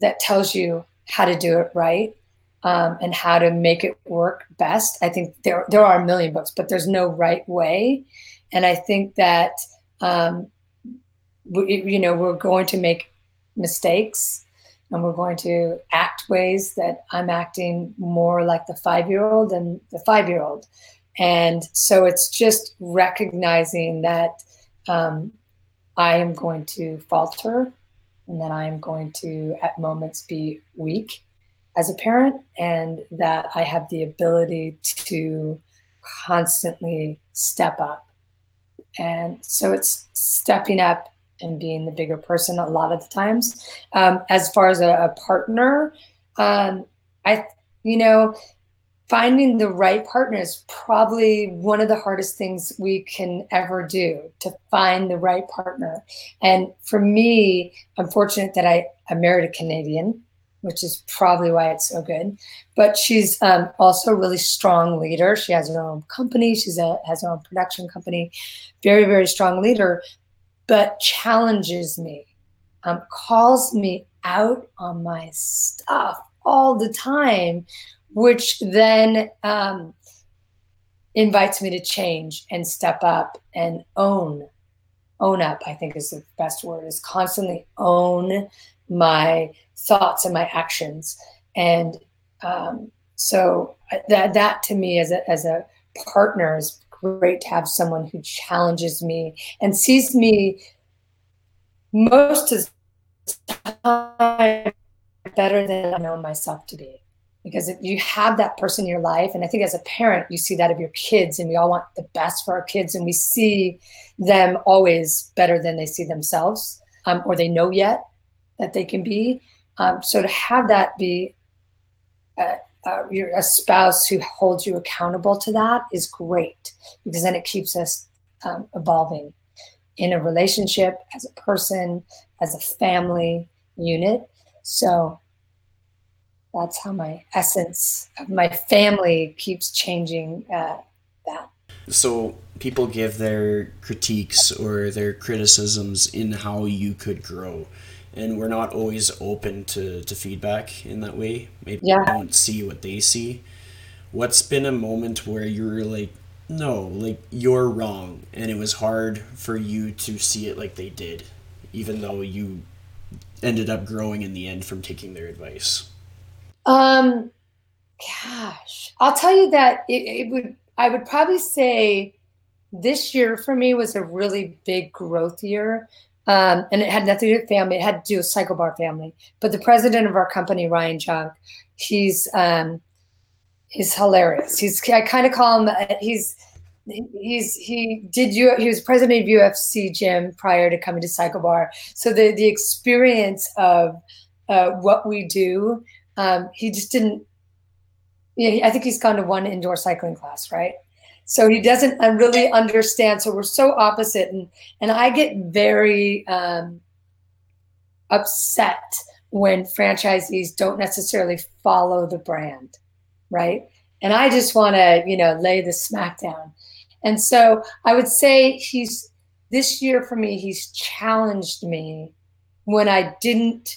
that tells you how to do it right um, and how to make it work best. I think there, there are a million books but there's no right way. And i think that um, we, you know we're going to make mistakes and we're going to act ways that i'm acting more like the five year old than the five year old and so it's just recognizing that um, I am going to falter and that I am going to, at moments, be weak as a parent, and that I have the ability to constantly step up. And so it's stepping up and being the bigger person a lot of the times. Um, as far as a, a partner, um, I, you know, finding the right partner is probably one of the hardest things we can ever do to find the right partner. And for me, I'm fortunate that I, I married a Canadian, which is probably why it's so good. But she's um, also a really strong leader. She has her own company. She's a, has her own production company. Very, very strong leader, but challenges me, um, calls me out on my stuff all the time which then um, invites me to change and step up and own own up i think is the best word is constantly own my thoughts and my actions. And um, so uh, that that to me as a as a partner is great to have someone who challenges me and sees me most of the time better than I know myself to be. Because if you have that person in your life and i think as a parent you see that of your kids and we all want the best for our kids and we see them always better than they see themselves um, or they know yet that they can be. Um, so to have that be a, a, a spouse who holds you accountable to that is great because then it keeps us um, evolving in a relationship as a person as a family unit so that's how my essence of my family keeps changing uh, that. So people give their critiques or their criticisms in how you could grow. And we're not always open to, to feedback in that way. Maybe yeah. we don't see what they see. What's been a moment where you were like, no, like you're wrong, and it was hard for you to see it like they did, even though you ended up growing in the end from taking their advice? Um, gosh, I'll tell you that it, it would. I would probably say this year for me was a really big growth year. Um, and it had nothing to do with family. It had to do with CycleBar family. But the president of our company, Ryan Junk, he's um, he's hilarious. He's I kind of call him. Uh, he's he's he did you he was president of UFC gym prior to coming to CycleBar. So the the experience of uh, what we do um, he just didn't. Yeah, I think he's gone to one indoor cycling class, right? So he doesn't really understand. So we're so opposite, and and I get very um, upset when franchisees don't necessarily follow the brand, right? And I just want to, you know, lay the smack down. And so I would say he's this year for me, he's challenged me when I didn't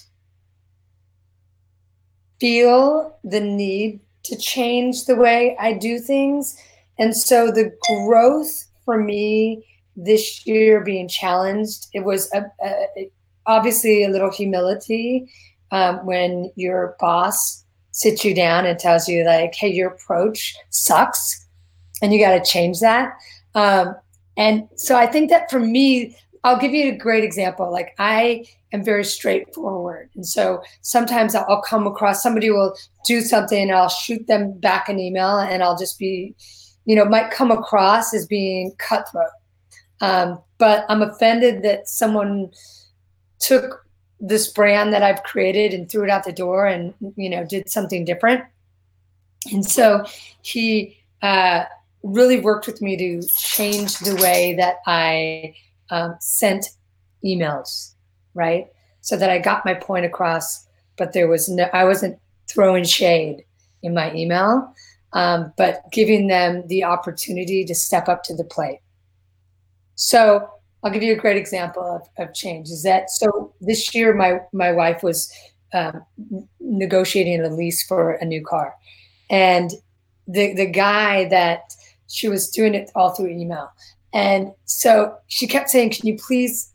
feel the need to change the way I do things. And so the growth for me this year being challenged, it was a, a, obviously a little humility um, when your boss sits you down and tells you like, "Hey, your approach sucks, and you got to change that." Um, and so I think that for me, I'll give you a great example. Like I am very straightforward, and so sometimes I'll come across somebody will do something, and I'll shoot them back an email, and I'll just be, you know, might come across as being cutthroat. Um, but I'm offended that someone took this brand that I've created and threw it out the door and you know did something different. And so he uh, really worked with me to change the way that I um, sent emails, right? So that I got my point across, but there was no, I wasn't throwing shade in my email, um, but giving them the opportunity to step up to the plate. So I'll give you a great example of, of change. Is that so? This year, my my wife was um, negotiating a lease for a new car, and the the guy that she was doing it all through email, and so she kept saying, "Can you please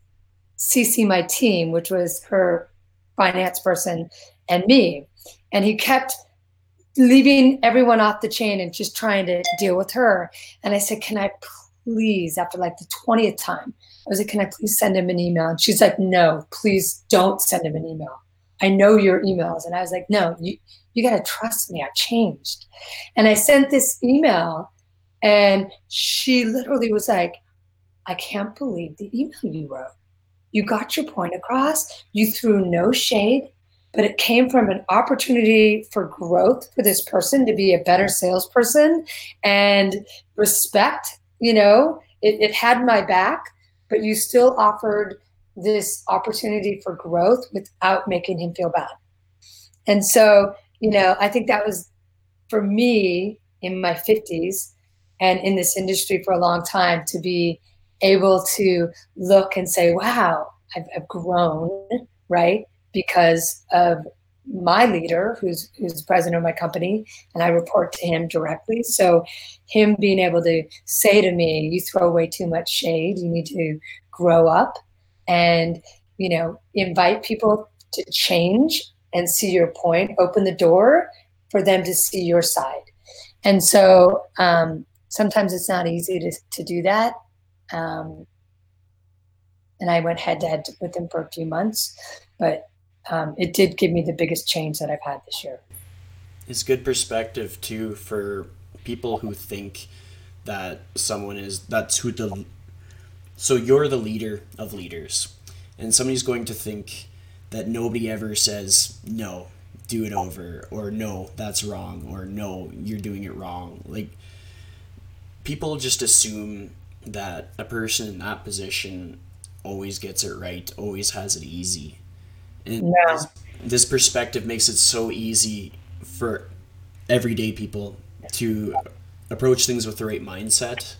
CC my team?" Which was her finance person and me, and he kept leaving everyone off the chain and just trying to deal with her. And I said, "Can I?" please, after like the 20th time, I was like, can I please send him an email? And she's like, no, please don't send him an email. I know your emails. And I was like, no, you, you got to trust me. I've changed. And I sent this email and she literally was like, I can't believe the email you wrote. You got your point across. You threw no shade, but it came from an opportunity for growth for this person to be a better salesperson and respect. You know, it, it had my back but you still offered this opportunity for growth without making him feel bad. And so, you know, I think that was for me in my 50s and in this industry for a long time to be able to look and say, wow, I've, I've grown, right? Because of my leader, who's who's the president of my company, and I report to him directly. So, him being able to say to me, "You throw away too much shade. You need to grow up," and you know, invite people to change and see your point. Open the door for them to see your side. And so, um, sometimes it's not easy to to do that. Um, and I went head to head with him for a few months, but um, it did give me the biggest change that I've had this year. It's good perspective too for people who think that someone is that's who the so you're the leader of leaders and somebody's going to think that nobody ever says no do it over or no that's wrong or no you're doing it wrong like people just assume that a person in that position always gets it right always has it easy and yeah. this, this perspective makes it so easy for everyday people to approach things with the right mindset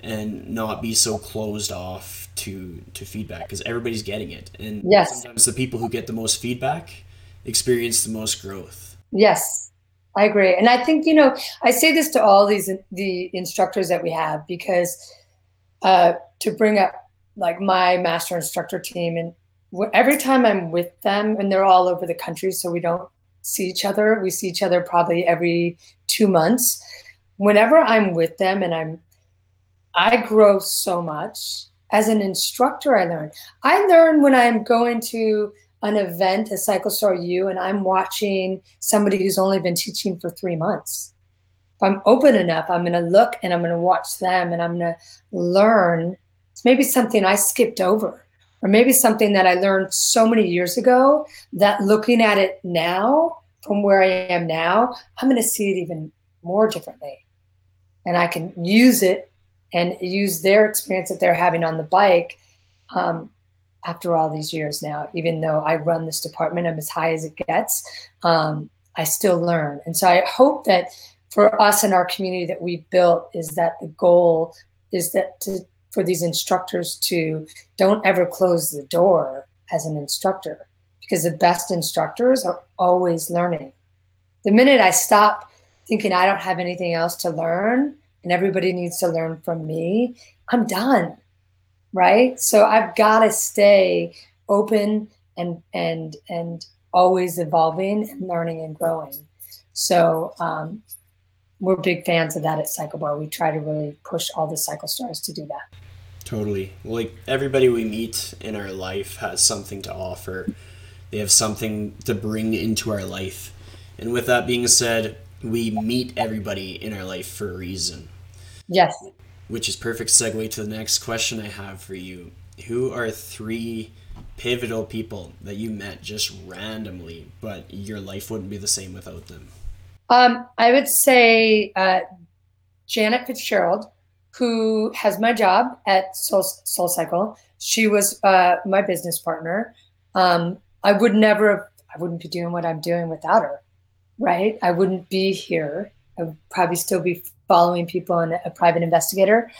and not be so closed off to to feedback because everybody's getting it and yes. sometimes the people who get the most feedback experience the most growth yes i agree and i think you know i say this to all these the instructors that we have because uh, to bring up like my master instructor team and every time I'm with them, and they're all over the country, so we don't see each other. We see each other probably every two months. Whenever I'm with them, and I'm, I grow so much as an instructor. I learn. I learn when I'm going to an event, a Cycle Star U, and I'm watching somebody who's only been teaching for three months. If I'm open enough, I'm going to look and I'm going to watch them, and I'm going to learn. It's maybe something I skipped over or maybe something that I learned so many years ago that looking at it now from where I am now, I'm going to see it even more differently. and I can use it and use their experience that they're having on the bike um, after all these years now, even though I run this department, I'm as high as it gets. Um, I still learn. And so I hope that for us and our community that we've built is that the goal is that to, for these instructors to don't ever close the door as an instructor because the best instructors are always learning. The minute I stop thinking I don't have anything else to learn and everybody needs to learn from me, I'm done. Right? So I've got to stay open and and and always evolving and learning and growing. So um, we're big fans of that at CycleBar. We try to really push all the cycle stars to do that. Totally. Like everybody we meet in our life has something to offer. They have something to bring into our life. And with that being said, we meet everybody in our life for a reason. Yes. Which is perfect segue to the next question I have for you. Who are three pivotal people that you met just randomly, but your life wouldn't be the same without them? Um, I would say uh, Janet Fitzgerald, who has my job at Soul, Cycle. She was uh, my business partner. Um, I would never, I wouldn't be doing what I'm doing without her, right? I wouldn't be here. I would probably still be following people and a private investigator.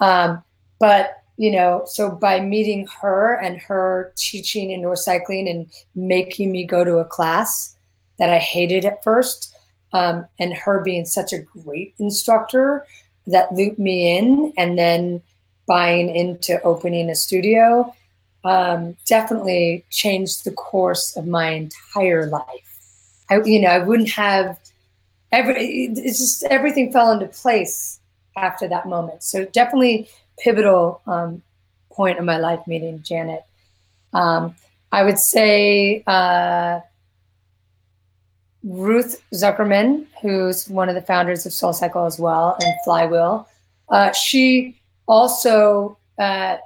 Um, but you know, so by meeting her and her teaching indoor cycling and making me go to a class that I hated at first, um, and her being such a great instructor that looped me in and then buying into opening a studio um, definitely changed the course of my entire life. I, you know, I wouldn't have every, it's just everything fell into place after that moment. So definitely pivotal um, point in my life meeting Janet. Um, I would say, uh, Ruth Zuckerman, who's one of the founders of Soul Cycle as well and Flywheel. Uh, she also uh,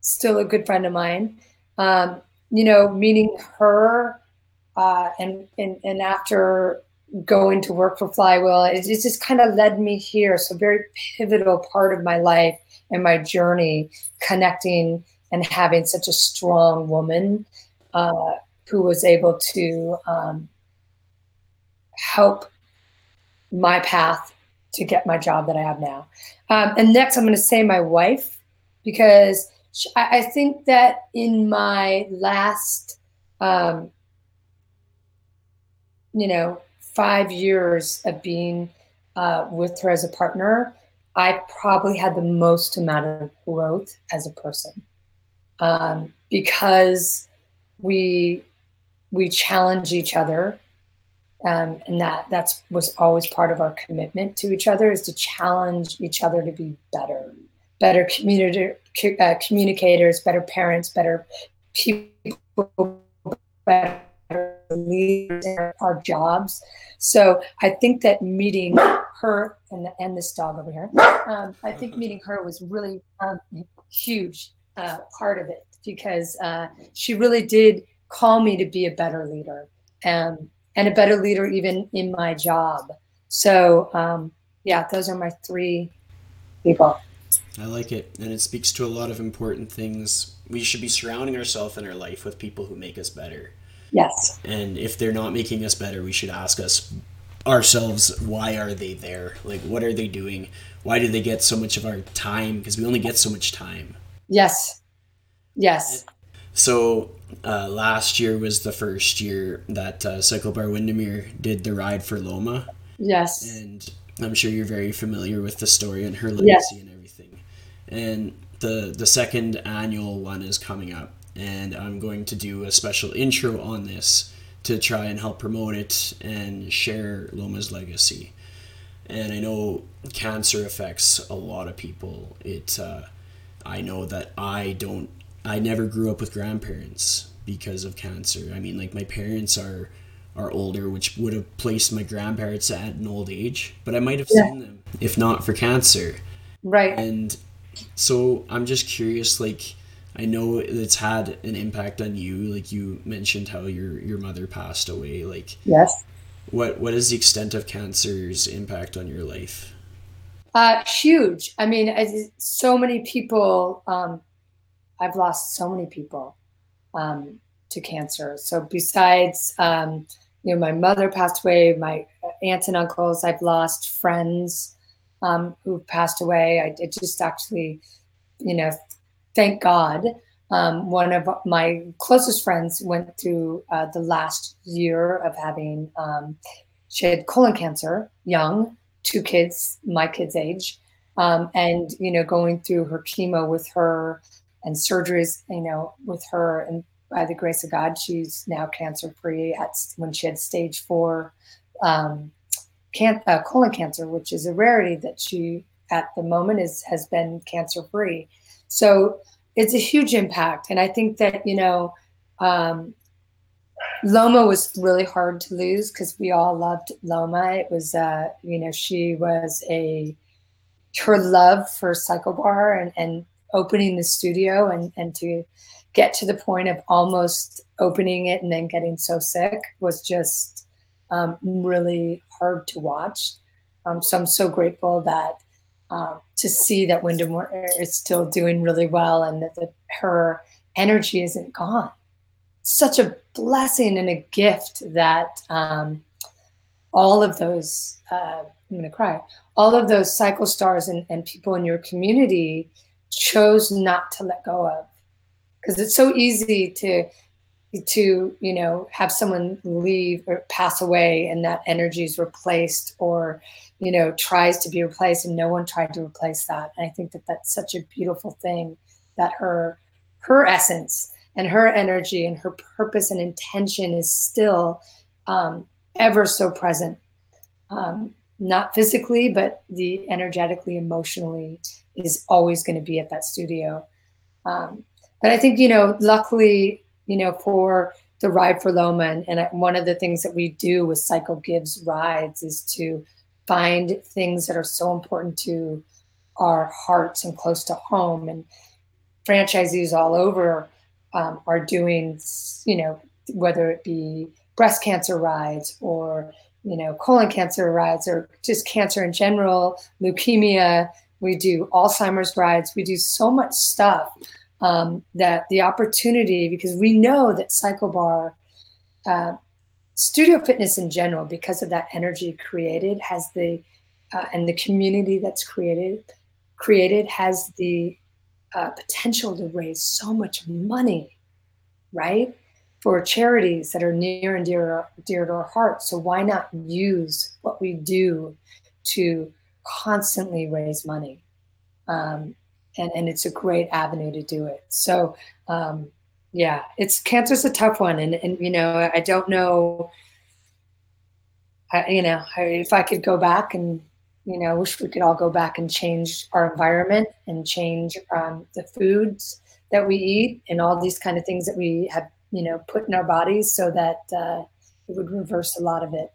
still a good friend of mine. Um, you know, meeting her uh, and, and and after going to work for Flywheel, it, it just kind of led me here. So very pivotal part of my life and my journey, connecting and having such a strong woman uh, who was able to. Um, help my path to get my job that I have now. Um, and next, I'm going to say my wife, because she, I, I, think that in my last, um, you know, five years of being uh, with her as a partner, I probably had the most amount of growth as a person um, because we we challenge each other um, and that that's was always part of our commitment to each other is to challenge each other to be better better community uh, communicators better parents better people better leaders our jobs. So i think that meeting her and, and this dog over here um, i think meeting her was really um, huge uh, part of it because uh, she really did call me to be a better leader. And and a better leader even in my job. So um, yeah, those are my three people. I like it, and it speaks to a lot of important things. We should be surrounding ourselves in our life with people who make us better. Yes. And if they're not making us better, we should ask us ourselves why are they there? Like what are they doing? Why do they get so much of our time? Because we only get so much time. Yes. Yes. So uh, last year was the first year that uh, CycleBar Windermere did the ride for Loma. Yes. And I'm sure you're very familiar with the story and her legacy yes. and everything. And the the second annual one is coming up, and I'm going to do a special intro on this to try and help promote it and share Loma's legacy. And I know cancer affects a lot of people. It uh, I know that I don't I never grew up with grandparents because of cancer. I mean, like my parents are are older, which would have placed my grandparents at an old age, but I might have yeah. seen them if not for cancer. Right. And so I'm just curious, like I know it's had an impact on you. Like you mentioned how your your mother passed away. Like yes. What what is the extent of cancer's impact on your life? Uh, huge. I mean, as so many people. Um, I've lost so many people um, to cancer. So besides, um, you know, my mother passed away. My aunts and uncles. I've lost friends um, who've passed away. I, I just actually, you know, thank God. Um, one of my closest friends went through uh, the last year of having, um, she had colon cancer, young, two kids, my kid's age, um, and, you know, going through her chemo with her and surgeries, you know, with her. And by the grace of God, she's now cancer free at when she had stage four um, can, uh, colon cancer, which is a rarity that she at the moment is has been cancer free. So it's a huge impact, and I think that you know. Um, Loma was really hard to lose because we all loved Loma. It was, uh, you know, she was a her love for CycleBar and, and opening the studio and, and to get to the point of almost opening it and then getting so sick was just um, really hard to watch. Um, so I'm so grateful that um, to see that Windermere is still doing really well and that the, her energy isn't gone. Such a blessing and a gift that um, all of those, uh, I'm going to cry, all of those cycle stars and, and people in your community chose not to let go of. Because it's so easy to to you know have someone leave or pass away and that energy is replaced or you know tries to be replaced and no one tried to replace that and i think that that's such a beautiful thing that her her essence and her energy and her purpose and intention is still um, ever so present um, not physically but the energetically emotionally is always going to be at that studio um, but i think you know luckily you know, for the ride for Loma. And, and one of the things that we do with Cycle Gives Rides is to find things that are so important to our hearts and close to home. And franchisees all over um, are doing, you know, whether it be breast cancer rides or, you know, colon cancer rides or just cancer in general, leukemia. We do Alzheimer's rides. We do so much stuff um, that the opportunity, because we know that CycleBar, uh, studio fitness in general, because of that energy created, has the uh, and the community that's created created has the uh, potential to raise so much money, right? For charities that are near and dear, dear to our hearts. So why not use what we do to constantly raise money? Um, and and it's a great avenue to do it. So um, yeah, it's cancer's a tough one, and and you know I don't know. I, you know, if I could go back and you know, I wish we could all go back and change our environment and change um, the foods that we eat and all these kind of things that we have, you know, put in our bodies so that uh, it would reverse a lot of it.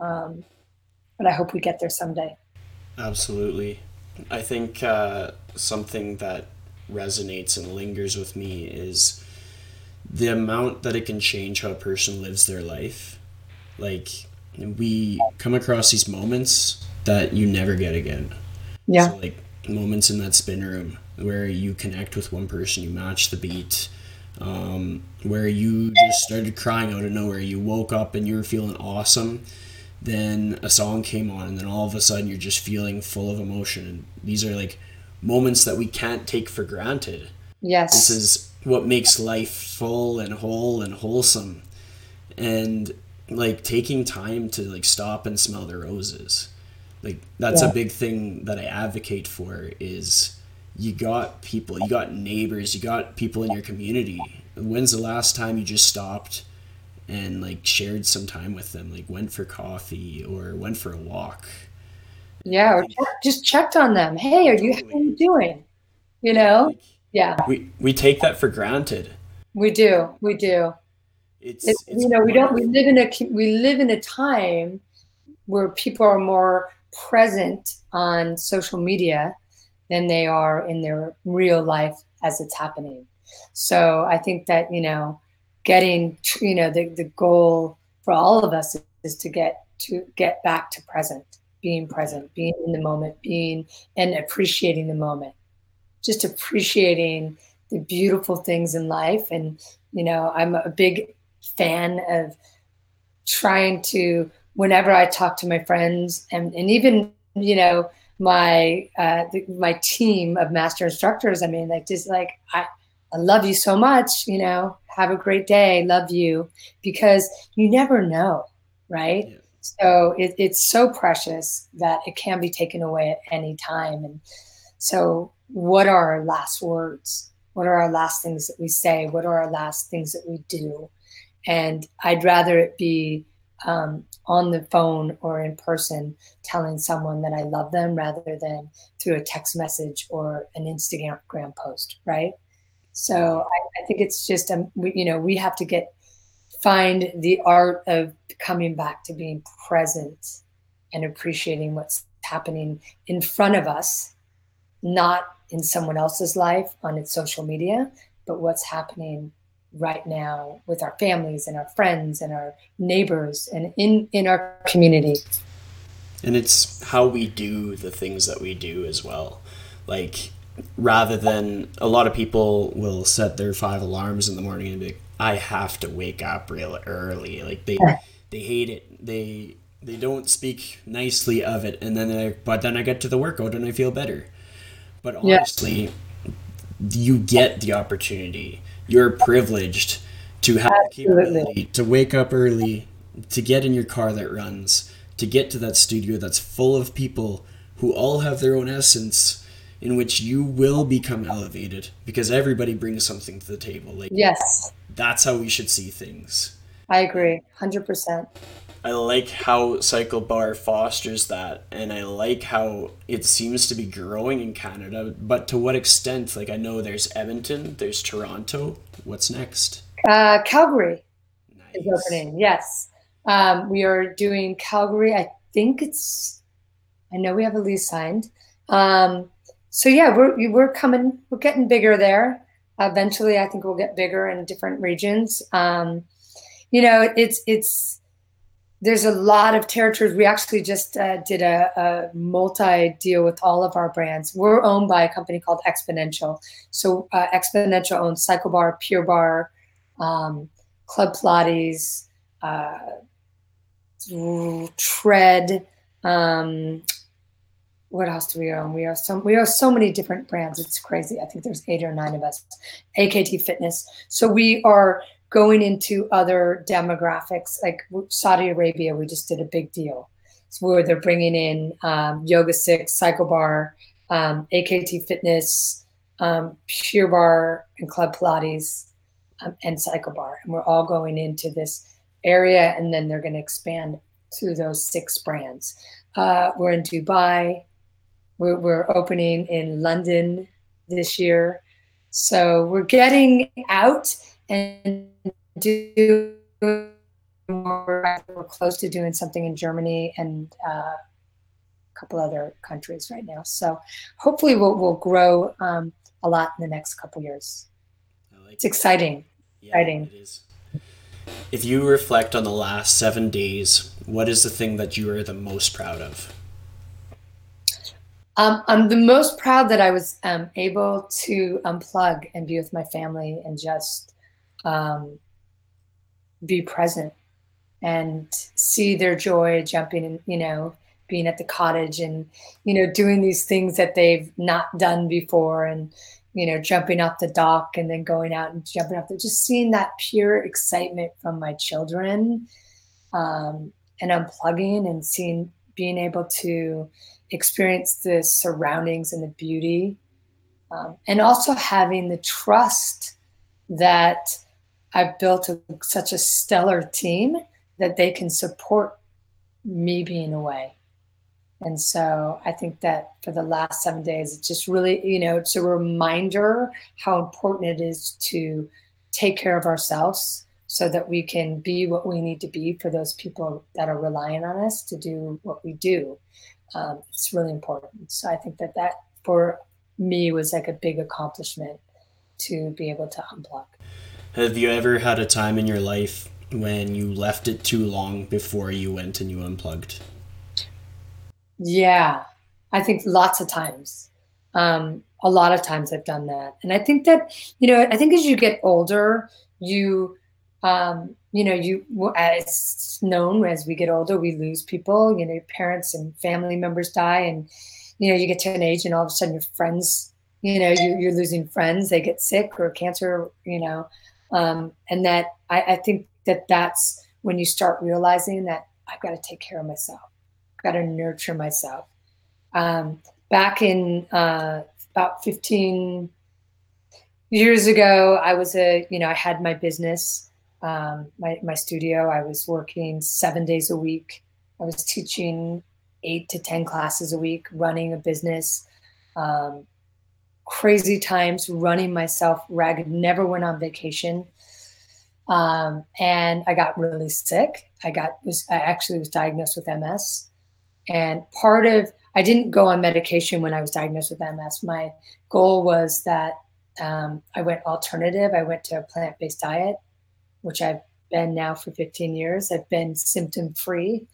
Um, but I hope we get there someday. Absolutely. I think uh, something that resonates and lingers with me is the amount that it can change how a person lives their life. Like, we come across these moments that you never get again. Yeah. So, like, moments in that spin room where you connect with one person, you match the beat, um, where you just started crying out of nowhere. You woke up and you were feeling awesome then a song came on and then all of a sudden you're just feeling full of emotion. And these are like moments that we can't take for granted. Yes. This is what makes life full and whole and wholesome. And like taking time to like stop and smell the roses. Like that's yeah. a big thing that i advocate for is you got people you got neighbors you got people in your community. When's the last time you just stopped and like shared some time with them, like went for coffee or went for a walk. Yeah, or just checked on them. Hey, are you how are you doing? You know? Yeah. We we take that for granted. We do. We do. It's, it's, it's you know, we don't we live in a we live in a time where people are more present on social media than they are in their real life as it's happening. So I think that, you know, getting you know the, the goal for all of us is to get to get back to present being present, being in the moment, being and appreciating the moment, just appreciating the beautiful things in life. And, you know, I'm a big fan of trying to, whenever I talk to my friends and, and even, you know, my uh, the, my team of master instructors. I mean, like just like I, I love you so much. You know, have a great day. Love you because you never know, right? Yeah. So it, it's so precious that it can be taken away at any time. And so, what are our last words? What are our last things that we say? What are our last things that we do? And I'd rather it be um, on the phone or in person telling someone that I love them rather than through a text message or an Instagram post, right? So I, I think it's just, um, we, you know, we have to get, find the art of coming back to being present and appreciating what's happening in front of us, not in someone else's life on its social media, but what's happening right now with our families and our friends and our neighbors and in in our community. And it's how we do the things that we do as well. Like rather than a lot of people will set their five alarms in the morning and be like i have to wake up real early. Like they they hate it. They they don't speak nicely of it. And then they but then i get to the workout and i feel better. But honestly yeah. you get the opportunity. You're privileged to have Absolutely. the capability to wake up early, to get in your car that runs, to get to that studio that's full of people who all have their own essence in which you will become elevated because everybody brings something to the table like yes that's how we should see things i agree 100% I like how CycleBar fosters that, and I like how it seems to be growing in Canada. But to what extent? Like I know there's Edmonton, there's Toronto. What's next? Uh, Calgary nice. is opening. Yes, um, we are doing Calgary. I think it's. I know we have a lease signed. Um, so yeah, we're we're coming. We're getting bigger there. Eventually, I think we'll get bigger in different regions. Um, you know, it's it's there's a lot of territories. We actually just uh, did a, a, multi deal with all of our brands. We're owned by a company called Xponential. So uh, Xponential owns CycleBar, Pure Barre, um, Club Pilates, uh, Tread. Um, what else do we own? We own so we own so many different brands. It's crazy. I think there's eight or nine of us. AKT Fitness. So we are going into other demographics like Saudi Arabia, we just did a big deal. So where they're bringing in um, YogaSix, CycleBar, um, AKT Fitness, um, Pure Barre, and Club Pilates, um, and CycleBar, and we're all going into this area, and then they're going to expand to those six brands. Uh, we're in Dubai. We're, we're opening in London this year. So we're getting out and do more. We're close to doing something in Germany and uh, a couple other countries right now. So hopefully we'll, we'll grow um, a lot in the next couple years. Like it's exciting. Yeah, exciting. It is. If you reflect on the last seven days, what is the thing that you are the most proud of? Um, I'm the most proud that I was um, able to unplug and be with my family and just um, be present and see their joy jumping and you know being at the cottage and you know doing these things that they've not done before and you know jumping off the dock and then going out and jumping off the just seeing that pure excitement from my children um, and unplugging and seeing being able to experience the surroundings and the beauty um, and also having the trust that I've built a, such a stellar team that they can support me being away. And so I think that for the last seven days, it's just really, you know, it's a reminder how important it is to take care of ourselves so that we can be what we need to be for those people that are relying on us to do what we do. Um, it's really important. So I think that that for me was like a big accomplishment to be able to unplug. Have you ever had a time in your life when you left it too long before you went and you unplugged? Yeah, I think lots of times. Um, a lot of times I've done that, and I think that you know, I think as you get older, you um, you know, you as known as we get older, we lose people. You know, parents and family members die, and you know, you get to an age, and all of a sudden, your friends, you know, you, you're losing friends. They get sick or cancer, you know, um, and that I, I think that that's when you start realizing that I've got to take care of myself. I've got to nurture myself. Um, back in uh, about 15 years ago, I was a, you know, I had my business, um, my, my studio. I was working seven days a week. I was teaching eight to 10 classes a week, running a business. Um, crazy times running myself ragged, never went on vacation. Um, and I got really sick. I got was I actually was diagnosed with MS, and part of I didn't go on medication when I was diagnosed with MS. My goal was that um, I went alternative. I went to a plant based diet, which I've been now for 15 years. I've been symptom free.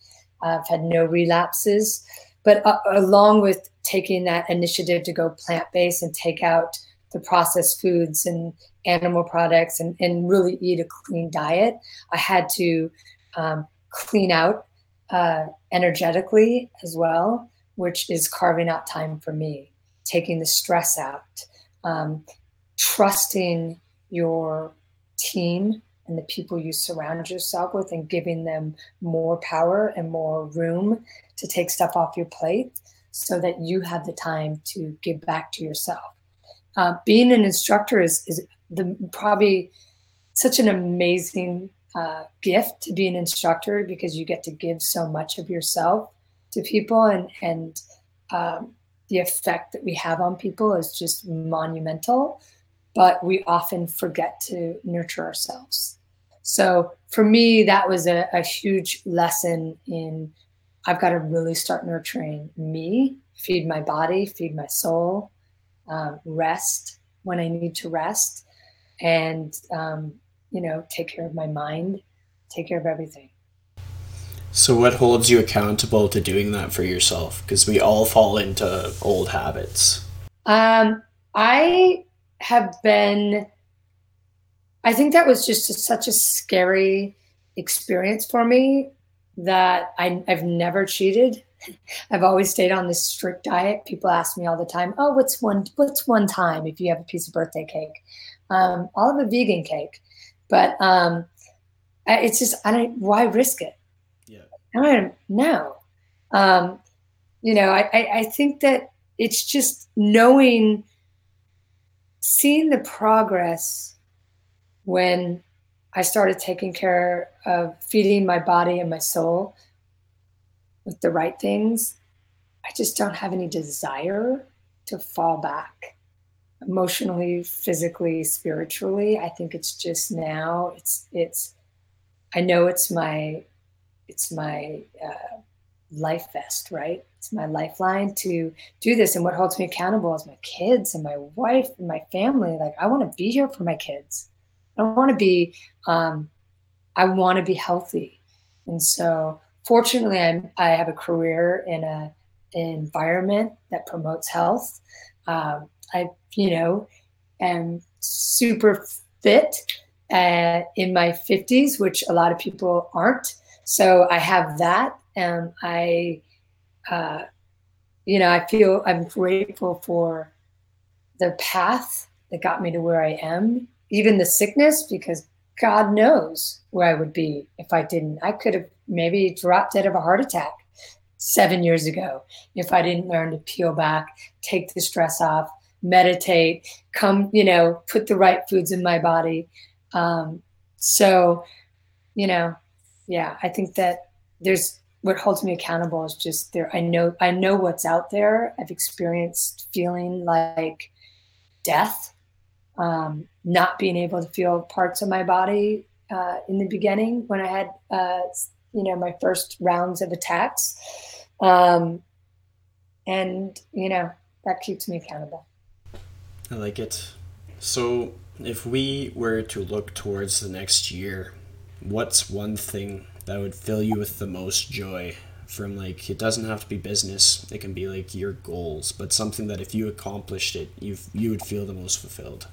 I've had no relapses. But uh, along with taking that initiative to go plant based and take out the processed foods and animal products and, and really eat a clean diet. I had to um, clean out uh, energetically as well, which is carving out time for me, taking the stress out, um, trusting your team and the people you surround yourself with and giving them more power and more room to take stuff off your plate so that you have the time to give back to yourself. Uh, being an instructor is, is the probably such an amazing uh, gift to be an instructor because you get to give so much of yourself to people and and um, the effect that we have on people is just monumental but we often forget to nurture ourselves so for me that was a, a huge lesson in i've got to really start nurturing me feed my body feed my soul um, rest when I need to rest, and um, you know, take care of my mind, take care of everything. So, what holds you accountable to doing that for yourself? Because we all fall into old habits. Um, I have been. I think that was just a, such a scary experience for me that I, I've never cheated. I've always stayed on this strict diet. People ask me all the time, "Oh, what's one what's one time if you have a piece of birthday cake?" Um, I'll have a vegan cake, but um, it's just I don't. Why risk it? Yeah, I don't know. Um, you know, I, I I think that it's just knowing, seeing the progress when I started taking care of feeding my body and my soul with the right things, I just don't have any desire to fall back emotionally, physically, spiritually. I think it's just now it's it's I know it's my it's my uh, life vest, right? It's my lifeline to do this. And what holds me accountable is my kids and my wife and my family. Like I want to be here for my kids. I want to be um, I want to be healthy. And so fortunately, I'm, I have a career in a an environment that promotes health. Um, I, you know, am super fit uh, in my 50s, which a lot of people aren't. So I have that. And I, uh, you know, I feel I'm grateful for the path that got me to where I am, even the sickness, because God knows where I would be if I didn't. I could have maybe dropped dead of a heart attack seven years ago if I didn't learn to peel back, take the stress off, meditate, come, you know, put the right foods in my body. Um, so, you know, yeah, I think that there's what holds me accountable is just there. I know, I know what's out there. I've experienced feeling like death, um, not being able to feel parts of my body uh, in the beginning when I had uh, you know my first rounds of attacks. Um, and you know that keeps me accountable. I like it. So if we were to look towards the next year what's one thing that would fill you with the most joy? From like it doesn't have to be business it can be like your goals but something that if you accomplished it you you would feel the most fulfilled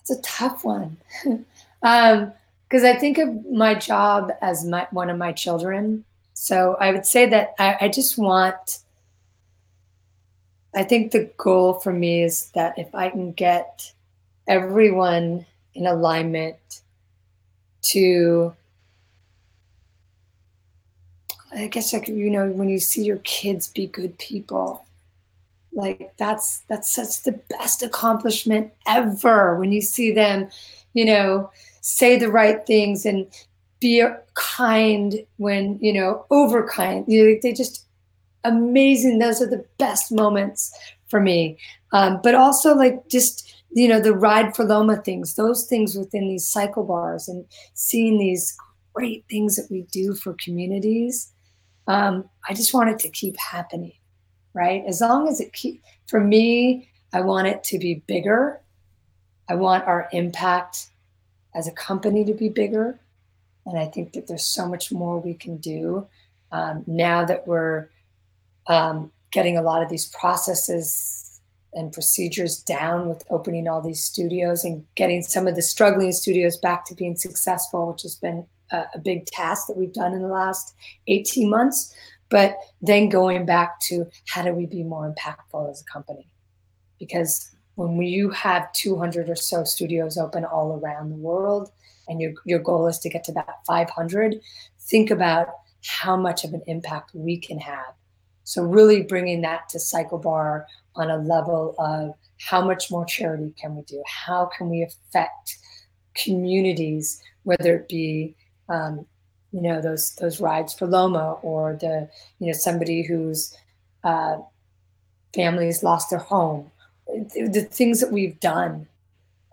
it's a tough one. Um because i think of my job as my one of my children. So i would say that I, I just want i think the goal for me is that if i can get everyone in alignment to I guess like you know when you see your kids be good people, like that's that's such the best accomplishment ever when you see them, you know, say the right things and be kind when you know over kind. You know, they just amazing. Those are the best moments for me. Um, but also like just you know the ride for Loma things, those things within these cycle bars and seeing these great things that we do for communities um, I just want it to keep happening, right? As long as it keep, for me, I want it to be bigger. I want our impact as a company to be bigger. And I think that there's so much more we can do um, now that we're um, getting a lot of these processes and procedures down with opening all these studios and getting some of the struggling studios back to being successful, which has been a, a big task that we've done in the last 18 months. But then going back to how do we be more impactful as a company? Because when you have 200 or so studios open all around the world, and your, your goal is to get to that 500, think about how much of an impact we can have. So, really bringing that to Cycle Bar on a level of how much more charity can we do? How can we affect communities, whether it be um, you know those those rides for Loma or the you know somebody whose uh, family's lost their home. The things that we've done,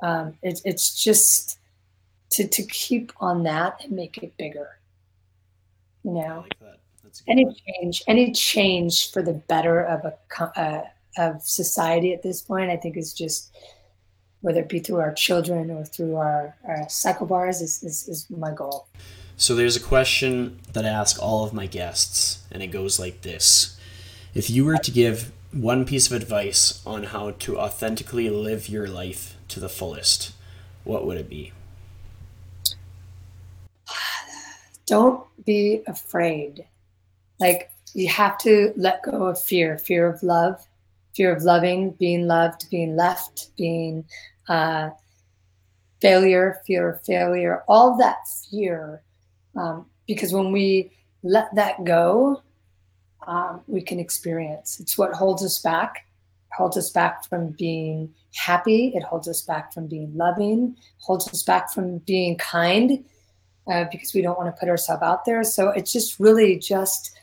um, it, it's just to to keep on that and make it bigger. You know, like any one. change, any change for the better of a uh, of society at this point, I think is just whether it be through our children or through our, our cycle bars, is, is, is my goal. So there's a question that I ask all of my guests, and it goes like this If you were to give one piece of advice on how to authentically live your life to the fullest, what would it be? Don't be afraid. Like, you have to let go of fear fear of love, fear of loving, being loved, being left, being uh, failure, fear of failure, all that fear. Um, because when we let that go, um, we can experience. It's what holds us back. It holds us back from being happy. It holds us back from being loving. Holds us back from being kind, uh, because we don't want to put ourselves out there. So it's just really just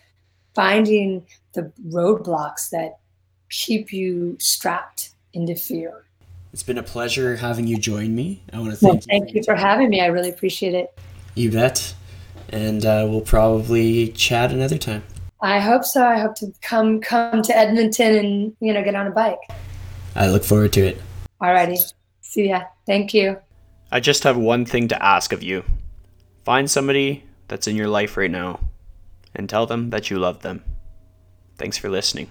finding the roadblocks that keep you strapped into fear. It's been a pleasure having you join me. I want to thank well, you. Thank you for having me. I really appreciate it. You bet. And uh, we'll probably chat another time. I hope so. I hope to come come to Edmonton and you know get on a bike. I look forward to it. Alrighty. See ya. Thank you. I just have one thing to ask of you. Find somebody that's in your life right now and tell them that you love them. Thanks for listening.